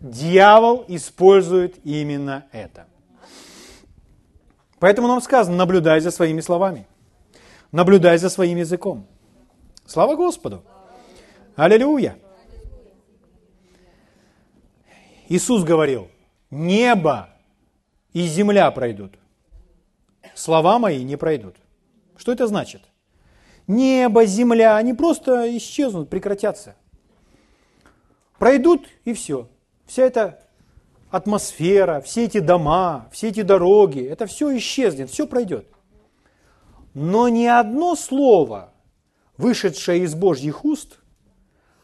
Дьявол использует именно это. Поэтому нам сказано, наблюдай за своими словами, наблюдай за своим языком. Слава Господу! Аллилуйя! Иисус говорил, небо и земля пройдут, слова мои не пройдут. Что это значит? Небо, земля, они просто исчезнут, прекратятся. Пройдут и все. Вся эта атмосфера, все эти дома, все эти дороги, это все исчезнет, все пройдет. Но ни одно слово, вышедшее из Божьих уст,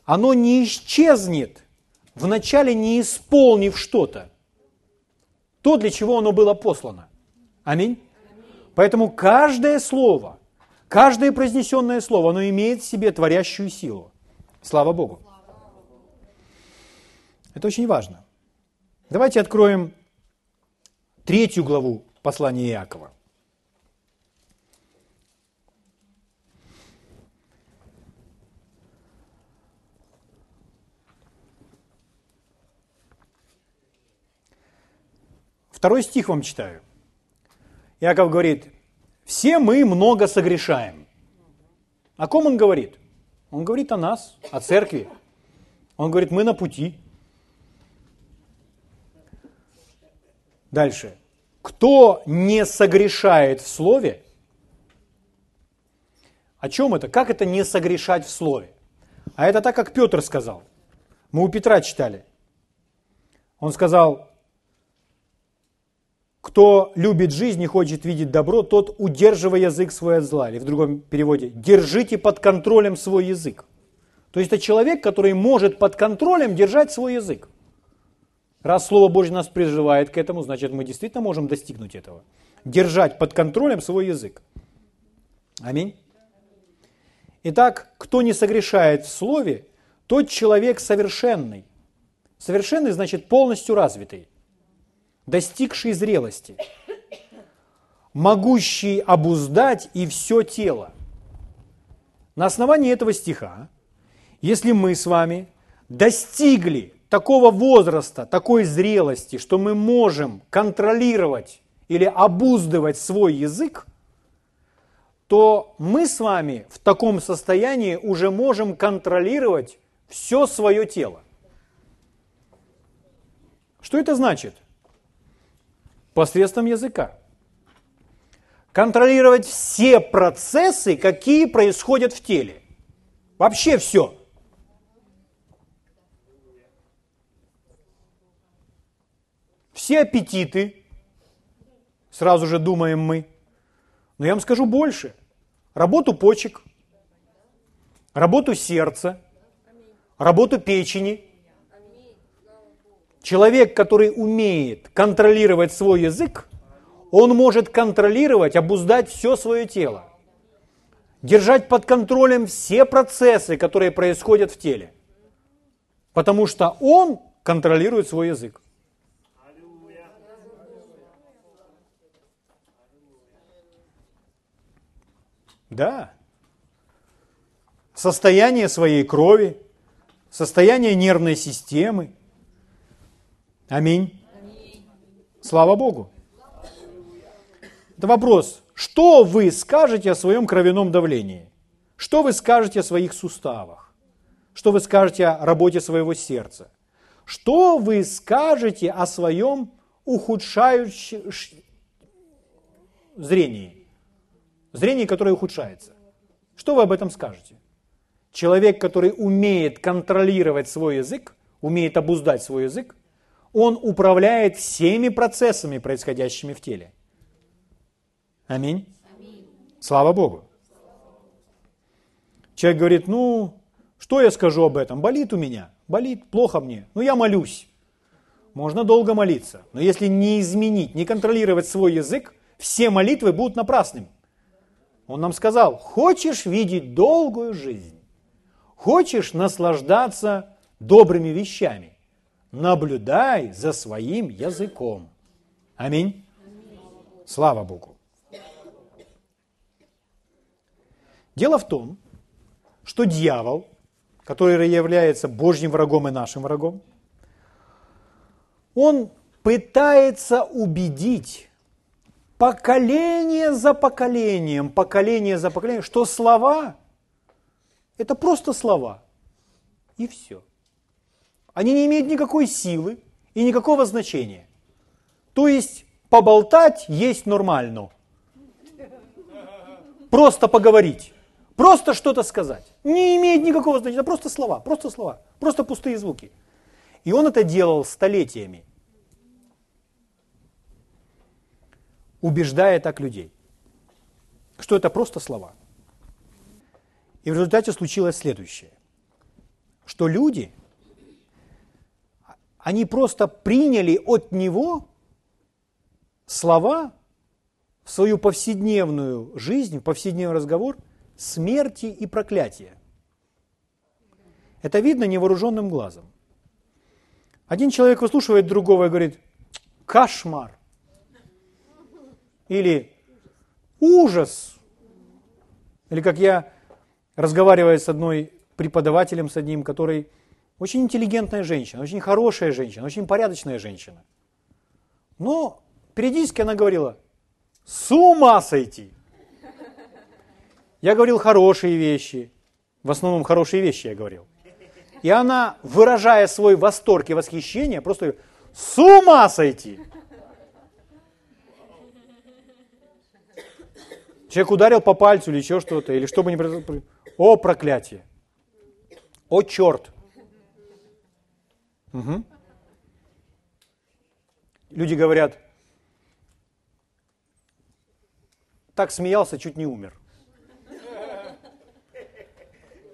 оно не исчезнет, вначале не исполнив что-то. То, для чего оно было послано. Аминь. Поэтому каждое слово, каждое произнесенное слово, оно имеет в себе творящую силу. Слава Богу. Это очень важно. Давайте откроем третью главу послания Иакова. Второй стих вам читаю. Иаков говорит, все мы много согрешаем. О ком он говорит? Он говорит о нас, о церкви. Он говорит, мы на пути. Дальше. Кто не согрешает в слове? О чем это? Как это не согрешать в слове? А это так, как Петр сказал. Мы у Петра читали. Он сказал, кто любит жизнь и хочет видеть добро, тот удерживая язык свой от зла. Или в другом переводе, держите под контролем свой язык. То есть это человек, который может под контролем держать свой язык. Раз Слово Божье нас призывает к этому, значит мы действительно можем достигнуть этого. Держать под контролем свой язык. Аминь. Итак, кто не согрешает в Слове, тот человек совершенный. Совершенный значит полностью развитый, достигший зрелости, могущий обуздать и все тело. На основании этого стиха, если мы с вами достигли такого возраста, такой зрелости, что мы можем контролировать или обуздывать свой язык, то мы с вами в таком состоянии уже можем контролировать все свое тело. Что это значит? Посредством языка. Контролировать все процессы, какие происходят в теле. Вообще все. все аппетиты, сразу же думаем мы. Но я вам скажу больше. Работу почек, работу сердца, работу печени. Человек, который умеет контролировать свой язык, он может контролировать, обуздать все свое тело. Держать под контролем все процессы, которые происходят в теле. Потому что он контролирует свой язык. Да. Состояние своей крови, состояние нервной системы. Аминь. Слава Богу. Это вопрос. Что вы скажете о своем кровяном давлении? Что вы скажете о своих суставах? Что вы скажете о работе своего сердца? Что вы скажете о своем ухудшающем зрении? Зрение, которое ухудшается. Что вы об этом скажете? Человек, который умеет контролировать свой язык, умеет обуздать свой язык, он управляет всеми процессами, происходящими в теле. Аминь. Аминь. Слава Богу. Человек говорит, ну, что я скажу об этом? Болит у меня, болит, плохо мне. Ну, я молюсь. Можно долго молиться. Но если не изменить, не контролировать свой язык, все молитвы будут напрасными. Он нам сказал, хочешь видеть долгую жизнь, хочешь наслаждаться добрыми вещами, наблюдай за своим языком. Аминь. Слава Богу. Дело в том, что дьявол, который является Божьим врагом и нашим врагом, он пытается убедить поколение за поколением, поколение за поколением, что слова Это просто слова. И все. Они не имеют никакой силы и никакого значения. То есть поболтать есть нормально. Просто поговорить. Просто что-то сказать. Не имеет никакого значения. Просто слова. Просто слова. Просто пустые звуки. И он это делал столетиями. Убеждая так людей. Что это просто слова. И в результате случилось следующее. Что люди, они просто приняли от него слова в свою повседневную жизнь, в повседневный разговор смерти и проклятия. Это видно невооруженным глазом. Один человек выслушивает другого и говорит, кошмар. Или ужас. Или как я разговариваю с одной преподавателем, с одним, который очень интеллигентная женщина, очень хорошая женщина, очень порядочная женщина. Но периодически она говорила, с ума сойти. Я говорил хорошие вещи, в основном хорошие вещи я говорил. И она, выражая свой восторг и восхищение, просто с ума сойти. Человек ударил по пальцу или еще что-то, или что бы ни произошло. О, проклятие! О, черт! Угу. Люди говорят, так смеялся, чуть не умер.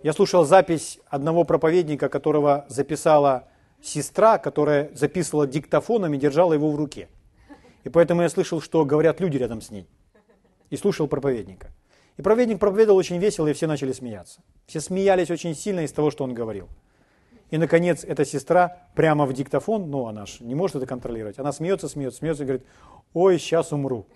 Я слушал запись одного проповедника, которого записала сестра, которая записывала диктофоном и держала его в руке. И поэтому я слышал, что говорят люди рядом с ней. И слушал проповедника. И проповедник проповедовал очень весело, и все начали смеяться. Все смеялись очень сильно из того, что он говорил. И, наконец, эта сестра прямо в диктофон, ну, она же не может это контролировать, она смеется, смеется, смеется и говорит, ой, сейчас умру.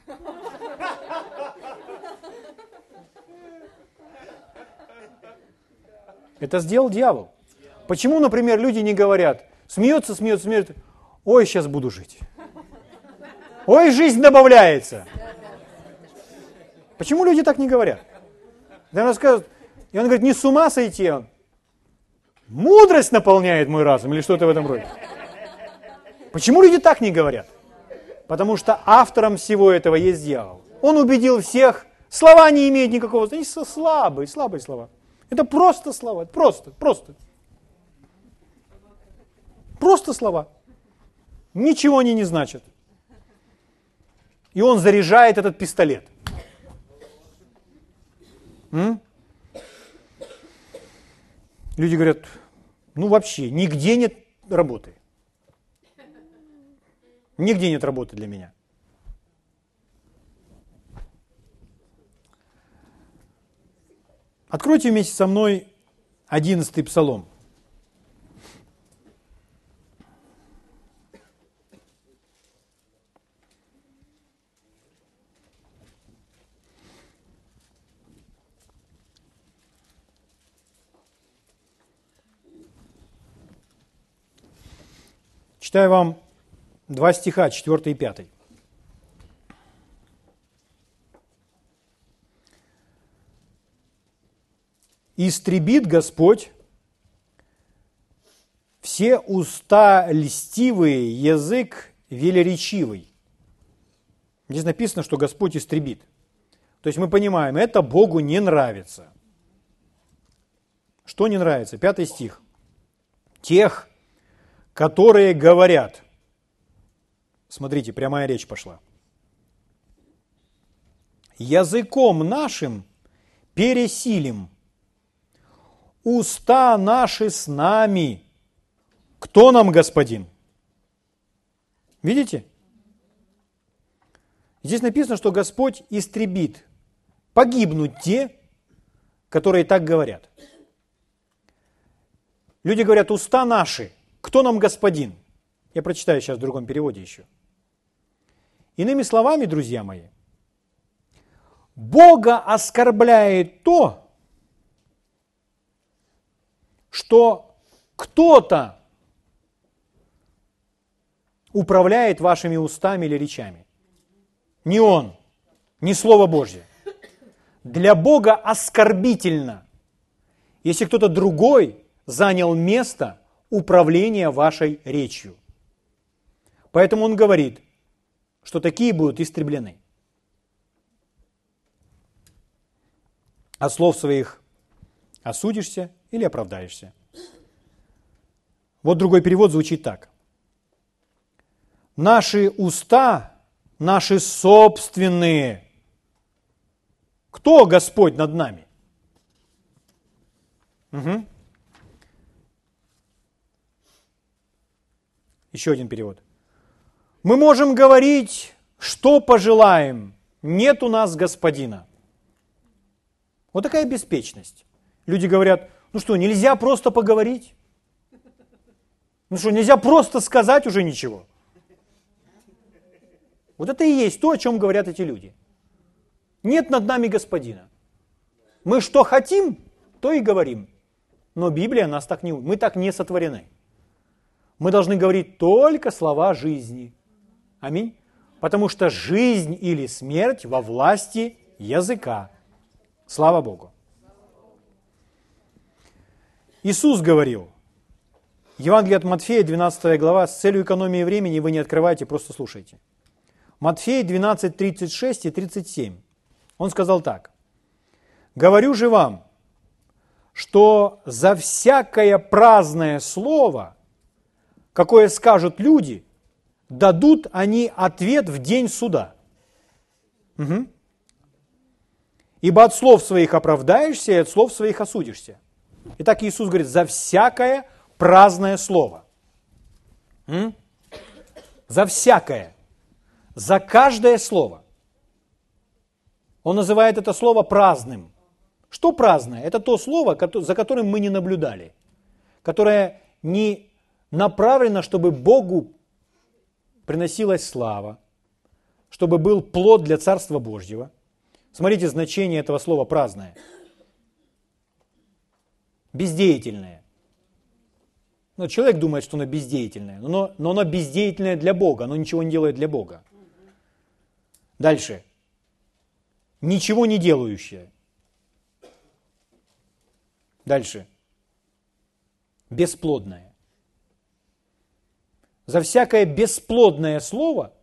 Это сделал дьявол. Почему, например, люди не говорят, смеется, смеется, смеется, ой, сейчас буду жить. Ой, жизнь добавляется. Почему люди так не говорят? Когда рассказывают, и он говорит, не с ума сойти, он, мудрость наполняет мой разум или что-то в этом роде. Почему люди так не говорят? Потому что автором всего этого есть дьявол. Он убедил всех, слова не имеют никакого значения, слабые, слабые слова. Это просто слова, просто, просто. Просто слова. Ничего они не значат. И он заряжает этот пистолет. М? Люди говорят, ну вообще, нигде нет работы. Нигде нет работы для меня. Откройте вместе со мной 11 псалом. Читаю вам два стиха, 4 и 5. истребит Господь все уста льстивые, язык велеречивый. Здесь написано, что Господь истребит. То есть мы понимаем, это Богу не нравится. Что не нравится? Пятый стих. Тех, которые говорят. Смотрите, прямая речь пошла. Языком нашим пересилим уста наши с нами. Кто нам господин? Видите? Здесь написано, что Господь истребит, погибнут те, которые так говорят. Люди говорят, уста наши, кто нам господин? Я прочитаю сейчас в другом переводе еще. Иными словами, друзья мои, Бога оскорбляет то, что кто-то управляет вашими устами или речами. Не Он, не Слово Божье. Для Бога оскорбительно, если кто-то другой занял место управления вашей речью. Поэтому он говорит, что такие будут истреблены. От слов своих осудишься или оправдаешься. Вот другой перевод звучит так. Наши уста, наши собственные. Кто Господь над нами? Угу. Еще один перевод. Мы можем говорить, что пожелаем. Нет у нас господина. Вот такая беспечность. Люди говорят, ну что, нельзя просто поговорить? Ну что, нельзя просто сказать уже ничего? Вот это и есть то, о чем говорят эти люди. Нет над нами господина. Мы что хотим, то и говорим. Но Библия нас так не... Мы так не сотворены. Мы должны говорить только слова жизни. Аминь. Потому что жизнь или смерть во власти языка. Слава Богу. Иисус говорил, Евангелие от Матфея, 12 глава, с целью экономии времени вы не открывайте, просто слушайте. Матфея 12, 36 и 37. Он сказал так. «Говорю же вам, что за всякое праздное слово, какое скажут люди, дадут они ответ в день суда. Угу. Ибо от слов своих оправдаешься, и от слов своих осудишься. Итак, Иисус говорит, за всякое праздное слово. М? За всякое. За каждое слово. Он называет это слово праздным. Что праздное? Это то слово, за которым мы не наблюдали, которое не направлено, чтобы Богу приносилась слава, чтобы был плод для Царства Божьего. Смотрите значение этого слова праздное. Бездеятельное. Ну, человек думает, что оно бездеятельное, но, но оно бездеятельное для Бога, оно ничего не делает для Бога. Дальше. Ничего не делающее. Дальше. Бесплодное. За всякое бесплодное слово,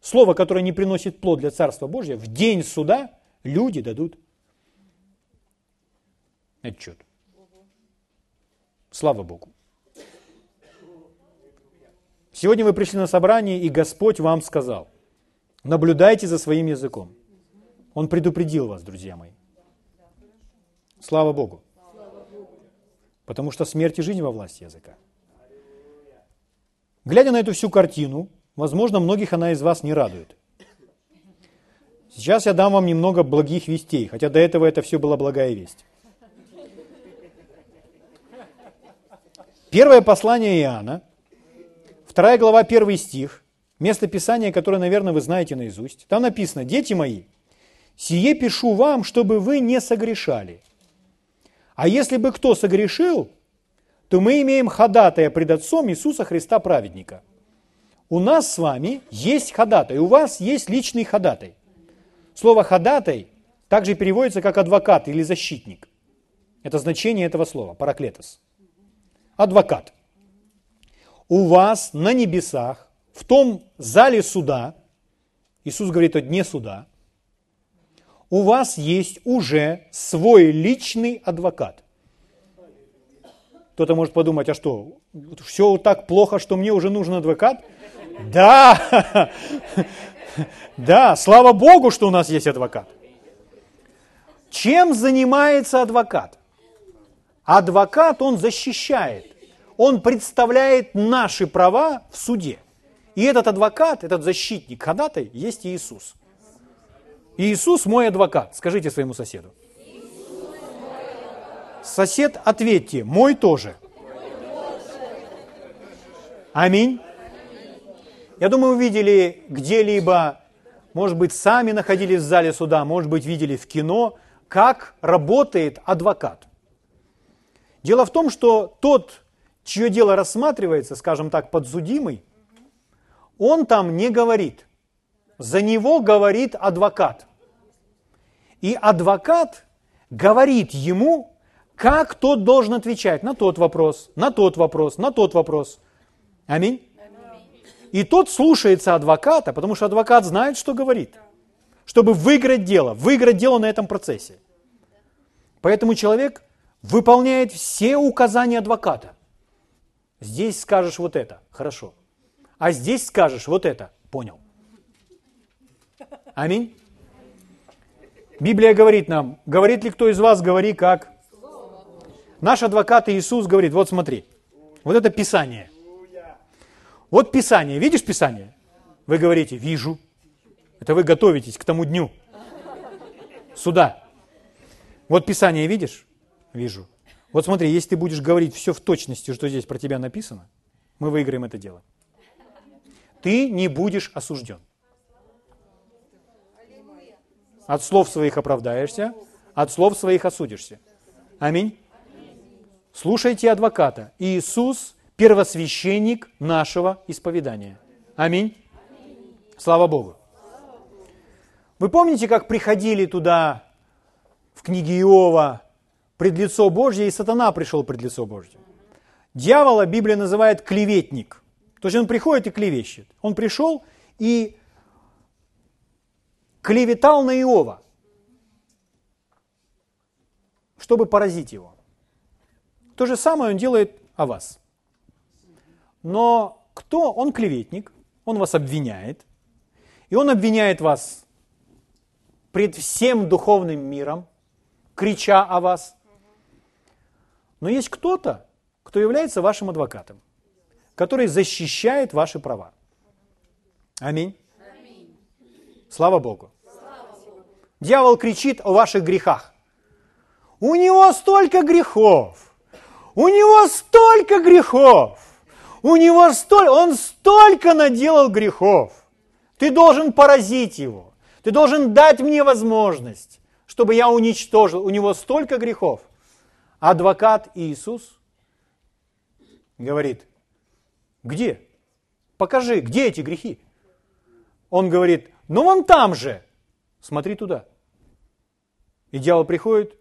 слово, которое не приносит плод для Царства Божьего, в день суда люди дадут отчет. Слава Богу. Сегодня вы пришли на собрание, и Господь вам сказал, наблюдайте за своим языком. Он предупредил вас, друзья мои. Слава Богу. Потому что смерть и жизнь во власти языка. Глядя на эту всю картину, возможно, многих она из вас не радует. Сейчас я дам вам немного благих вестей, хотя до этого это все была благая весть. Первое послание Иоанна, вторая глава, первый стих, место Писания, которое, наверное, вы знаете наизусть. Там написано, «Дети мои, сие пишу вам, чтобы вы не согрешали. А если бы кто согрешил, то мы имеем ходатая пред Отцом Иисуса Христа праведника. У нас с вами есть ходатай, у вас есть личный ходатай. Слово ходатай также переводится как адвокат или защитник. Это значение этого слова, параклетос. Адвокат. У вас на небесах, в том зале суда, Иисус говорит о дне суда, у вас есть уже свой личный адвокат. Кто-то может подумать, а что, все так плохо, что мне уже нужен адвокат? Да, да, слава Богу, что у нас есть адвокат. Чем занимается адвокат? Адвокат, он защищает, он представляет наши права в суде. И этот адвокат, этот защитник, ходатай, есть Иисус. Иисус мой адвокат. Скажите своему соседу. Сосед, ответьте, мой тоже. Аминь. Я думаю, вы видели где-либо, может быть, сами находились в зале суда, может быть, видели в кино, как работает адвокат. Дело в том, что тот, чье дело рассматривается, скажем так, подсудимый, он там не говорит. За него говорит адвокат. И адвокат говорит ему, как тот должен отвечать на тот вопрос, на тот вопрос, на тот вопрос. Аминь. И тот слушается адвоката, потому что адвокат знает, что говорит, чтобы выиграть дело, выиграть дело на этом процессе. Поэтому человек выполняет все указания адвоката. Здесь скажешь вот это, хорошо. А здесь скажешь вот это, понял. Аминь. Библия говорит нам, говорит ли кто из вас, говори как? Наш адвокат Иисус говорит, вот смотри, вот это Писание. Вот Писание, видишь Писание? Вы говорите, вижу. Это вы готовитесь к тому дню. Сюда. Вот Писание видишь? Вижу. Вот смотри, если ты будешь говорить все в точности, что здесь про тебя написано, мы выиграем это дело. Ты не будешь осужден. От слов своих оправдаешься, от слов своих осудишься. Аминь. Слушайте адвоката. Иисус – первосвященник нашего исповедания. Аминь. Слава Богу. Вы помните, как приходили туда в книге Иова пред лицо Божье, и сатана пришел пред лицо Божье? Дьявола Библия называет клеветник. То есть он приходит и клевещет. Он пришел и клеветал на Иова, чтобы поразить его. То же самое он делает о вас. Но кто? Он клеветник, он вас обвиняет, и он обвиняет вас пред всем духовным миром, крича о вас. Но есть кто-то, кто является вашим адвокатом, который защищает ваши права. Аминь. Слава Богу. Дьявол кричит о ваших грехах. У него столько грехов. У него столько грехов. У него столько, он столько наделал грехов. Ты должен поразить его. Ты должен дать мне возможность, чтобы я уничтожил. У него столько грехов. Адвокат Иисус говорит, где? Покажи, где эти грехи? Он говорит, ну вон там же, смотри туда. И дьявол приходит,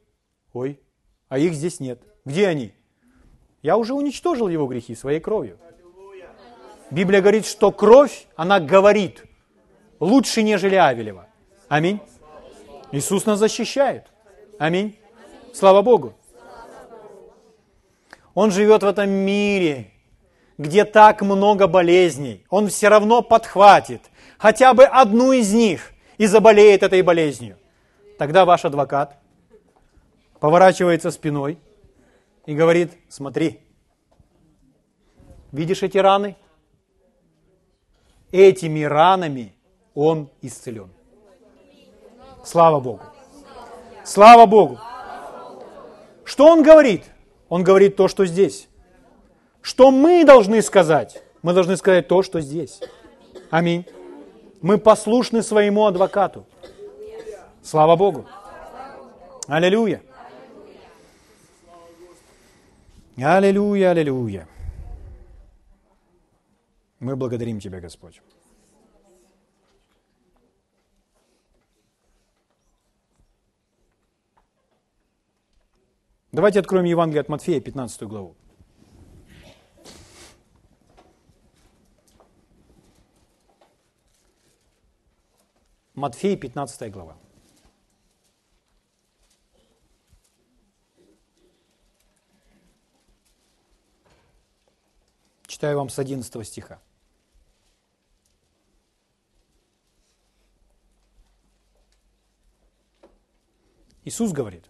ой, а их здесь нет. Где они? Я уже уничтожил его грехи своей кровью. Библия говорит, что кровь, она говорит лучше, нежели Авелева. Аминь. Иисус нас защищает. Аминь. Слава Богу. Он живет в этом мире, где так много болезней. Он все равно подхватит хотя бы одну из них и заболеет этой болезнью. Тогда ваш адвокат поворачивается спиной и говорит, смотри, видишь эти раны? Этими ранами он исцелен. Слава Богу. Слава Богу. Что он говорит? Он говорит то, что здесь. Что мы должны сказать? Мы должны сказать то, что здесь. Аминь. Мы послушны своему адвокату. Слава Богу. Аллилуйя. Аллилуйя, аллилуйя. Мы благодарим Тебя, Господь. Давайте откроем Евангелие от Матфея, 15 главу. Матфея, 15 глава. Читаю вам с 11 стиха. Иисус говорит,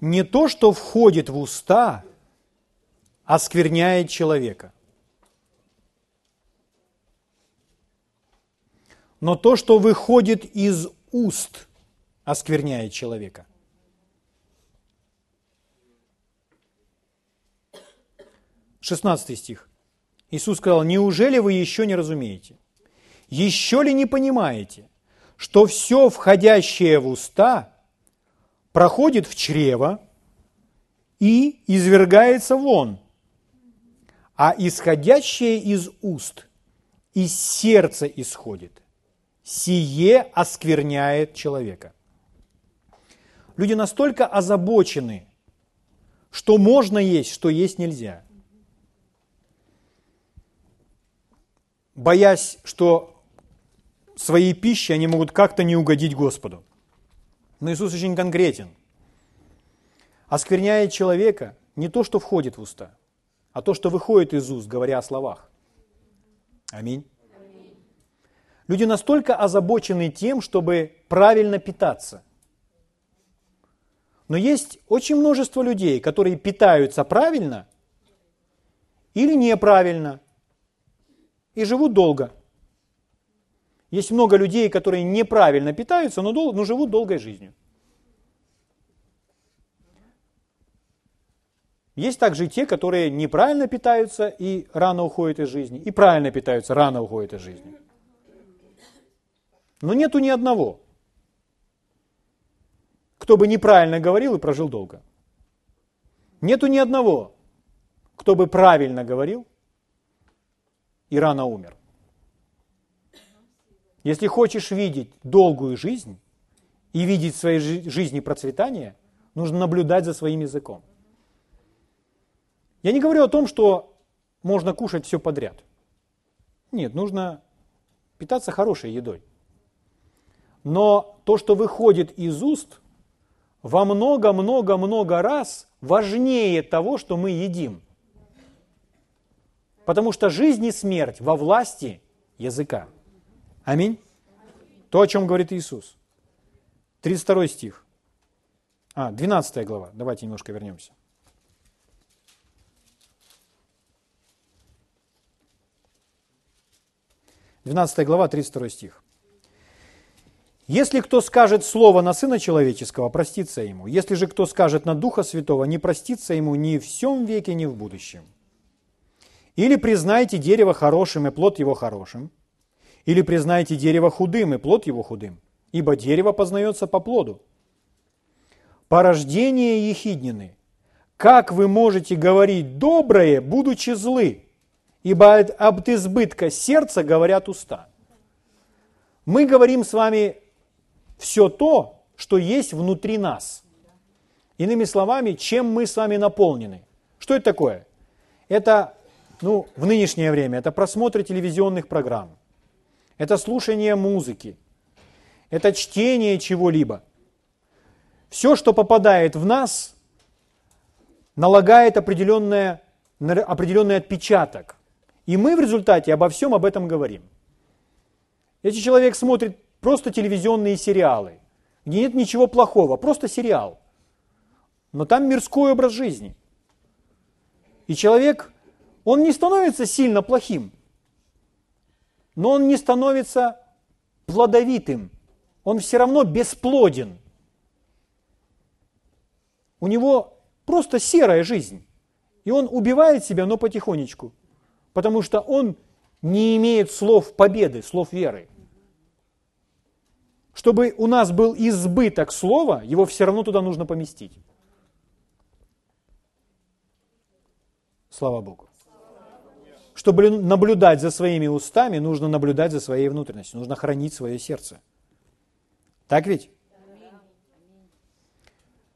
не то, что входит в уста, оскверняет человека – но то, что выходит из уст, оскверняет человека. Шестнадцатый стих. Иисус сказал, неужели вы еще не разумеете? Еще ли не понимаете, что все входящее в уста проходит в чрево и извергается вон, а исходящее из уст из сердца исходит – сие оскверняет человека. Люди настолько озабочены, что можно есть, что есть нельзя. Боясь, что своей пищей они могут как-то не угодить Господу. Но Иисус очень конкретен. Оскверняет человека не то, что входит в уста, а то, что выходит из уст, говоря о словах. Аминь. Люди настолько озабочены тем, чтобы правильно питаться. Но есть очень множество людей, которые питаются правильно или неправильно и живут долго. Есть много людей, которые неправильно питаются, но, дол- но живут долгой жизнью. Есть также те, которые неправильно питаются и рано уходят из жизни, и правильно питаются, рано уходят из жизни. Но нету ни одного, кто бы неправильно говорил и прожил долго. Нету ни одного, кто бы правильно говорил и рано умер. Если хочешь видеть долгую жизнь и видеть в своей жизни процветание, нужно наблюдать за своим языком. Я не говорю о том, что можно кушать все подряд. Нет, нужно питаться хорошей едой. Но то, что выходит из уст, во много-много-много раз важнее того, что мы едим. Потому что жизнь и смерть во власти языка. Аминь. То, о чем говорит Иисус. 32 стих. А, 12 глава. Давайте немножко вернемся. Двенадцатая глава, 32 стих. Если кто скажет слово на Сына Человеческого, простится ему. Если же кто скажет на Духа Святого, не простится ему ни в всем веке, ни в будущем. Или признайте дерево хорошим, и плод его хорошим. Или признайте дерево худым, и плод его худым. Ибо дерево познается по плоду. Порождение ехиднины. Как вы можете говорить доброе, будучи злы? Ибо об избытка сердца говорят уста. Мы говорим с вами все то, что есть внутри нас. Иными словами, чем мы с вами наполнены. Что это такое? Это, ну, в нынешнее время, это просмотр телевизионных программ, это слушание музыки, это чтение чего-либо. Все, что попадает в нас, налагает определенное, определенный отпечаток. И мы в результате обо всем об этом говорим. Если человек смотрит просто телевизионные сериалы, где нет ничего плохого, просто сериал. Но там мирской образ жизни. И человек, он не становится сильно плохим, но он не становится плодовитым. Он все равно бесплоден. У него просто серая жизнь. И он убивает себя, но потихонечку. Потому что он не имеет слов победы, слов веры. Чтобы у нас был избыток слова, его все равно туда нужно поместить. Слава Богу. Чтобы наблюдать за своими устами, нужно наблюдать за своей внутренностью, нужно хранить свое сердце. Так ведь?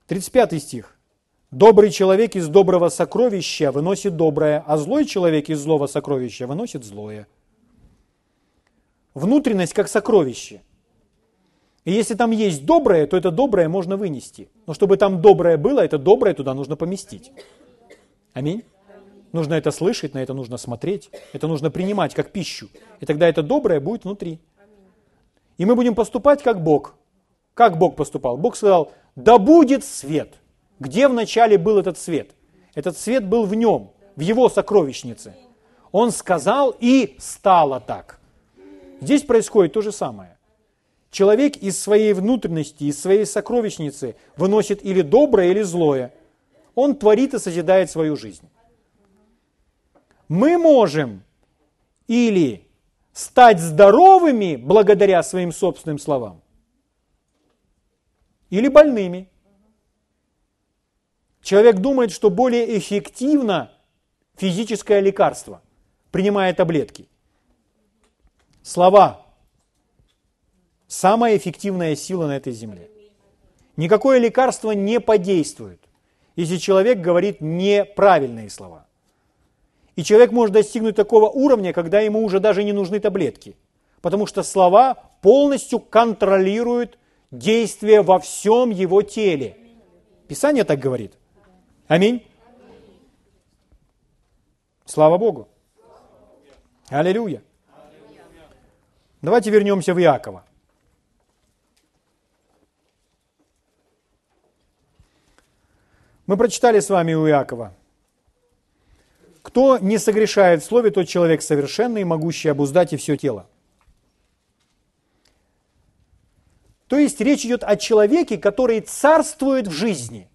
35 стих. Добрый человек из доброго сокровища выносит доброе, а злой человек из злого сокровища выносит злое. Внутренность как сокровище – и если там есть доброе, то это доброе можно вынести. Но чтобы там доброе было, это доброе туда нужно поместить. Аминь. Нужно это слышать, на это нужно смотреть, это нужно принимать как пищу. И тогда это доброе будет внутри. И мы будем поступать как Бог. Как Бог поступал? Бог сказал, да будет свет. Где вначале был этот свет? Этот свет был в нем, в его сокровищнице. Он сказал, и стало так. Здесь происходит то же самое. Человек из своей внутренности, из своей сокровищницы выносит или доброе, или злое. Он творит и созидает свою жизнь. Мы можем или стать здоровыми благодаря своим собственным словам, или больными. Человек думает, что более эффективно физическое лекарство, принимая таблетки. Слова Самая эффективная сила на этой земле. Никакое лекарство не подействует, если человек говорит неправильные слова. И человек может достигнуть такого уровня, когда ему уже даже не нужны таблетки, потому что слова полностью контролируют действие во всем его теле. Писание так говорит. Аминь. Слава Богу. Аллилуйя. Давайте вернемся в Иакова. Мы прочитали с вами у Иакова. Кто не согрешает в слове, тот человек совершенный, могущий обуздать и все тело. То есть речь идет о человеке, который царствует в жизни.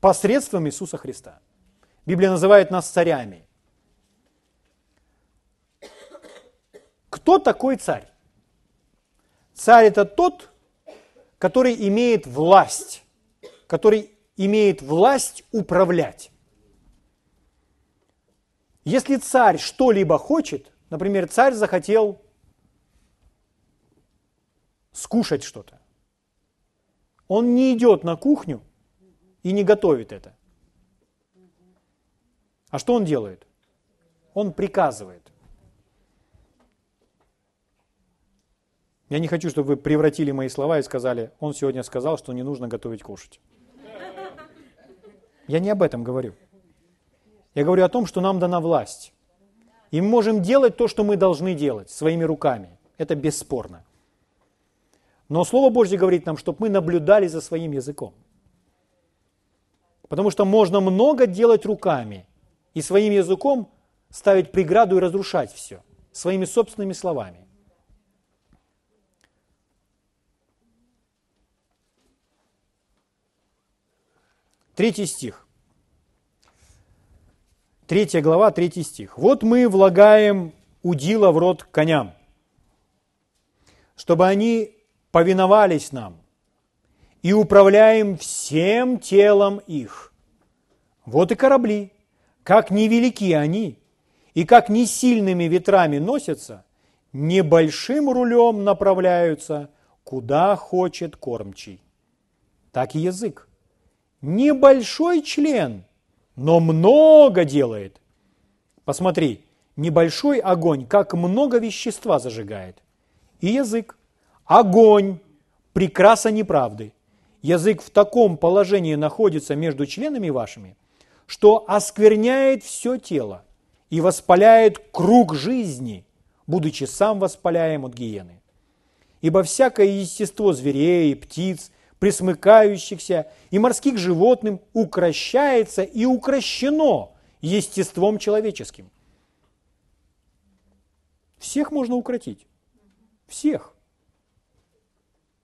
Посредством Иисуса Христа. Библия называет нас царями. Кто такой царь? Царь это тот, который имеет власть, который имеет власть управлять. Если царь что-либо хочет, например, царь захотел скушать что-то, он не идет на кухню и не готовит это. А что он делает? Он приказывает. Я не хочу, чтобы вы превратили мои слова и сказали, он сегодня сказал, что не нужно готовить кушать. Я не об этом говорю. Я говорю о том, что нам дана власть. И мы можем делать то, что мы должны делать своими руками. Это бесспорно. Но Слово Божье говорит нам, чтобы мы наблюдали за своим языком. Потому что можно много делать руками и своим языком ставить преграду и разрушать все своими собственными словами. Третий стих. Третья глава, третий стих. «Вот мы влагаем удила в рот коням, чтобы они повиновались нам, и управляем всем телом их. Вот и корабли, как невелики они, и как не сильными ветрами носятся, небольшим рулем направляются, куда хочет кормчий. Так и язык небольшой член, но много делает. Посмотри, небольшой огонь, как много вещества зажигает. И язык. Огонь, прекраса неправды. Язык в таком положении находится между членами вашими, что оскверняет все тело и воспаляет круг жизни, будучи сам воспаляем от гиены. Ибо всякое естество зверей, птиц присмыкающихся и морских животным укращается и укращено естеством человеческим. Всех можно укротить. Всех.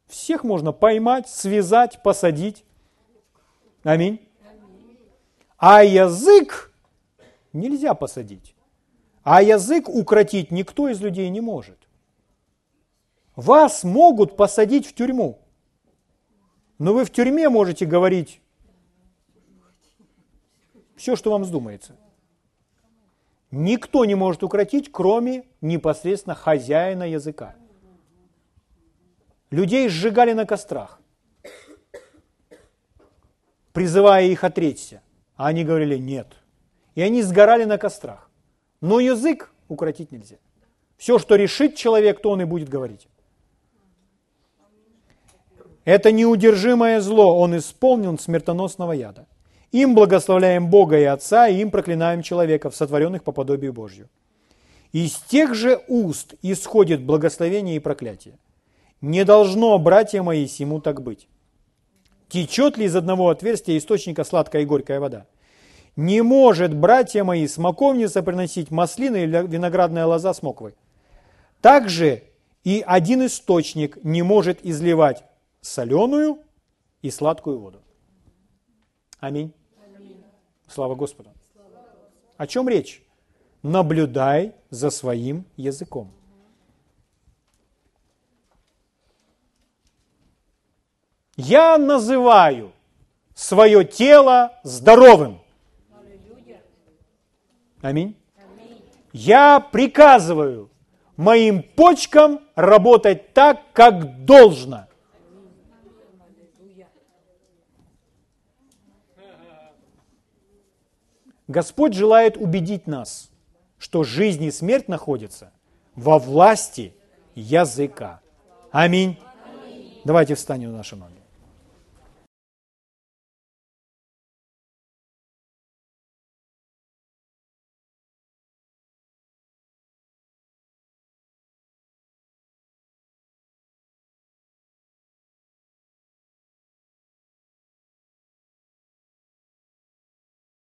Всех можно поймать, связать, посадить. Аминь. А язык нельзя посадить. А язык укротить никто из людей не может. Вас могут посадить в тюрьму. Но вы в тюрьме можете говорить все, что вам вздумается. Никто не может укротить, кроме непосредственно хозяина языка. Людей сжигали на кострах, призывая их отречься. А они говорили нет. И они сгорали на кострах. Но язык укротить нельзя. Все, что решит человек, то он и будет говорить. Это неудержимое зло, он исполнен смертоносного яда. Им благословляем Бога и Отца, и им проклинаем человеков, сотворенных по подобию Божью. Из тех же уст исходит благословение и проклятие. Не должно, братья мои, сему так быть. Течет ли из одного отверстия источника сладкая и горькая вода? Не может, братья мои, смоковница приносить маслины или виноградная лоза с моквой. Также и один источник не может изливать соленую и сладкую воду. Аминь. Аминь. Слава Господу. О чем речь? Наблюдай за своим языком. Я называю свое тело здоровым. Аминь. Я приказываю моим почкам работать так, как должно. Господь желает убедить нас, что жизнь и смерть находятся во власти языка. Аминь. Давайте встанем на наши ноги.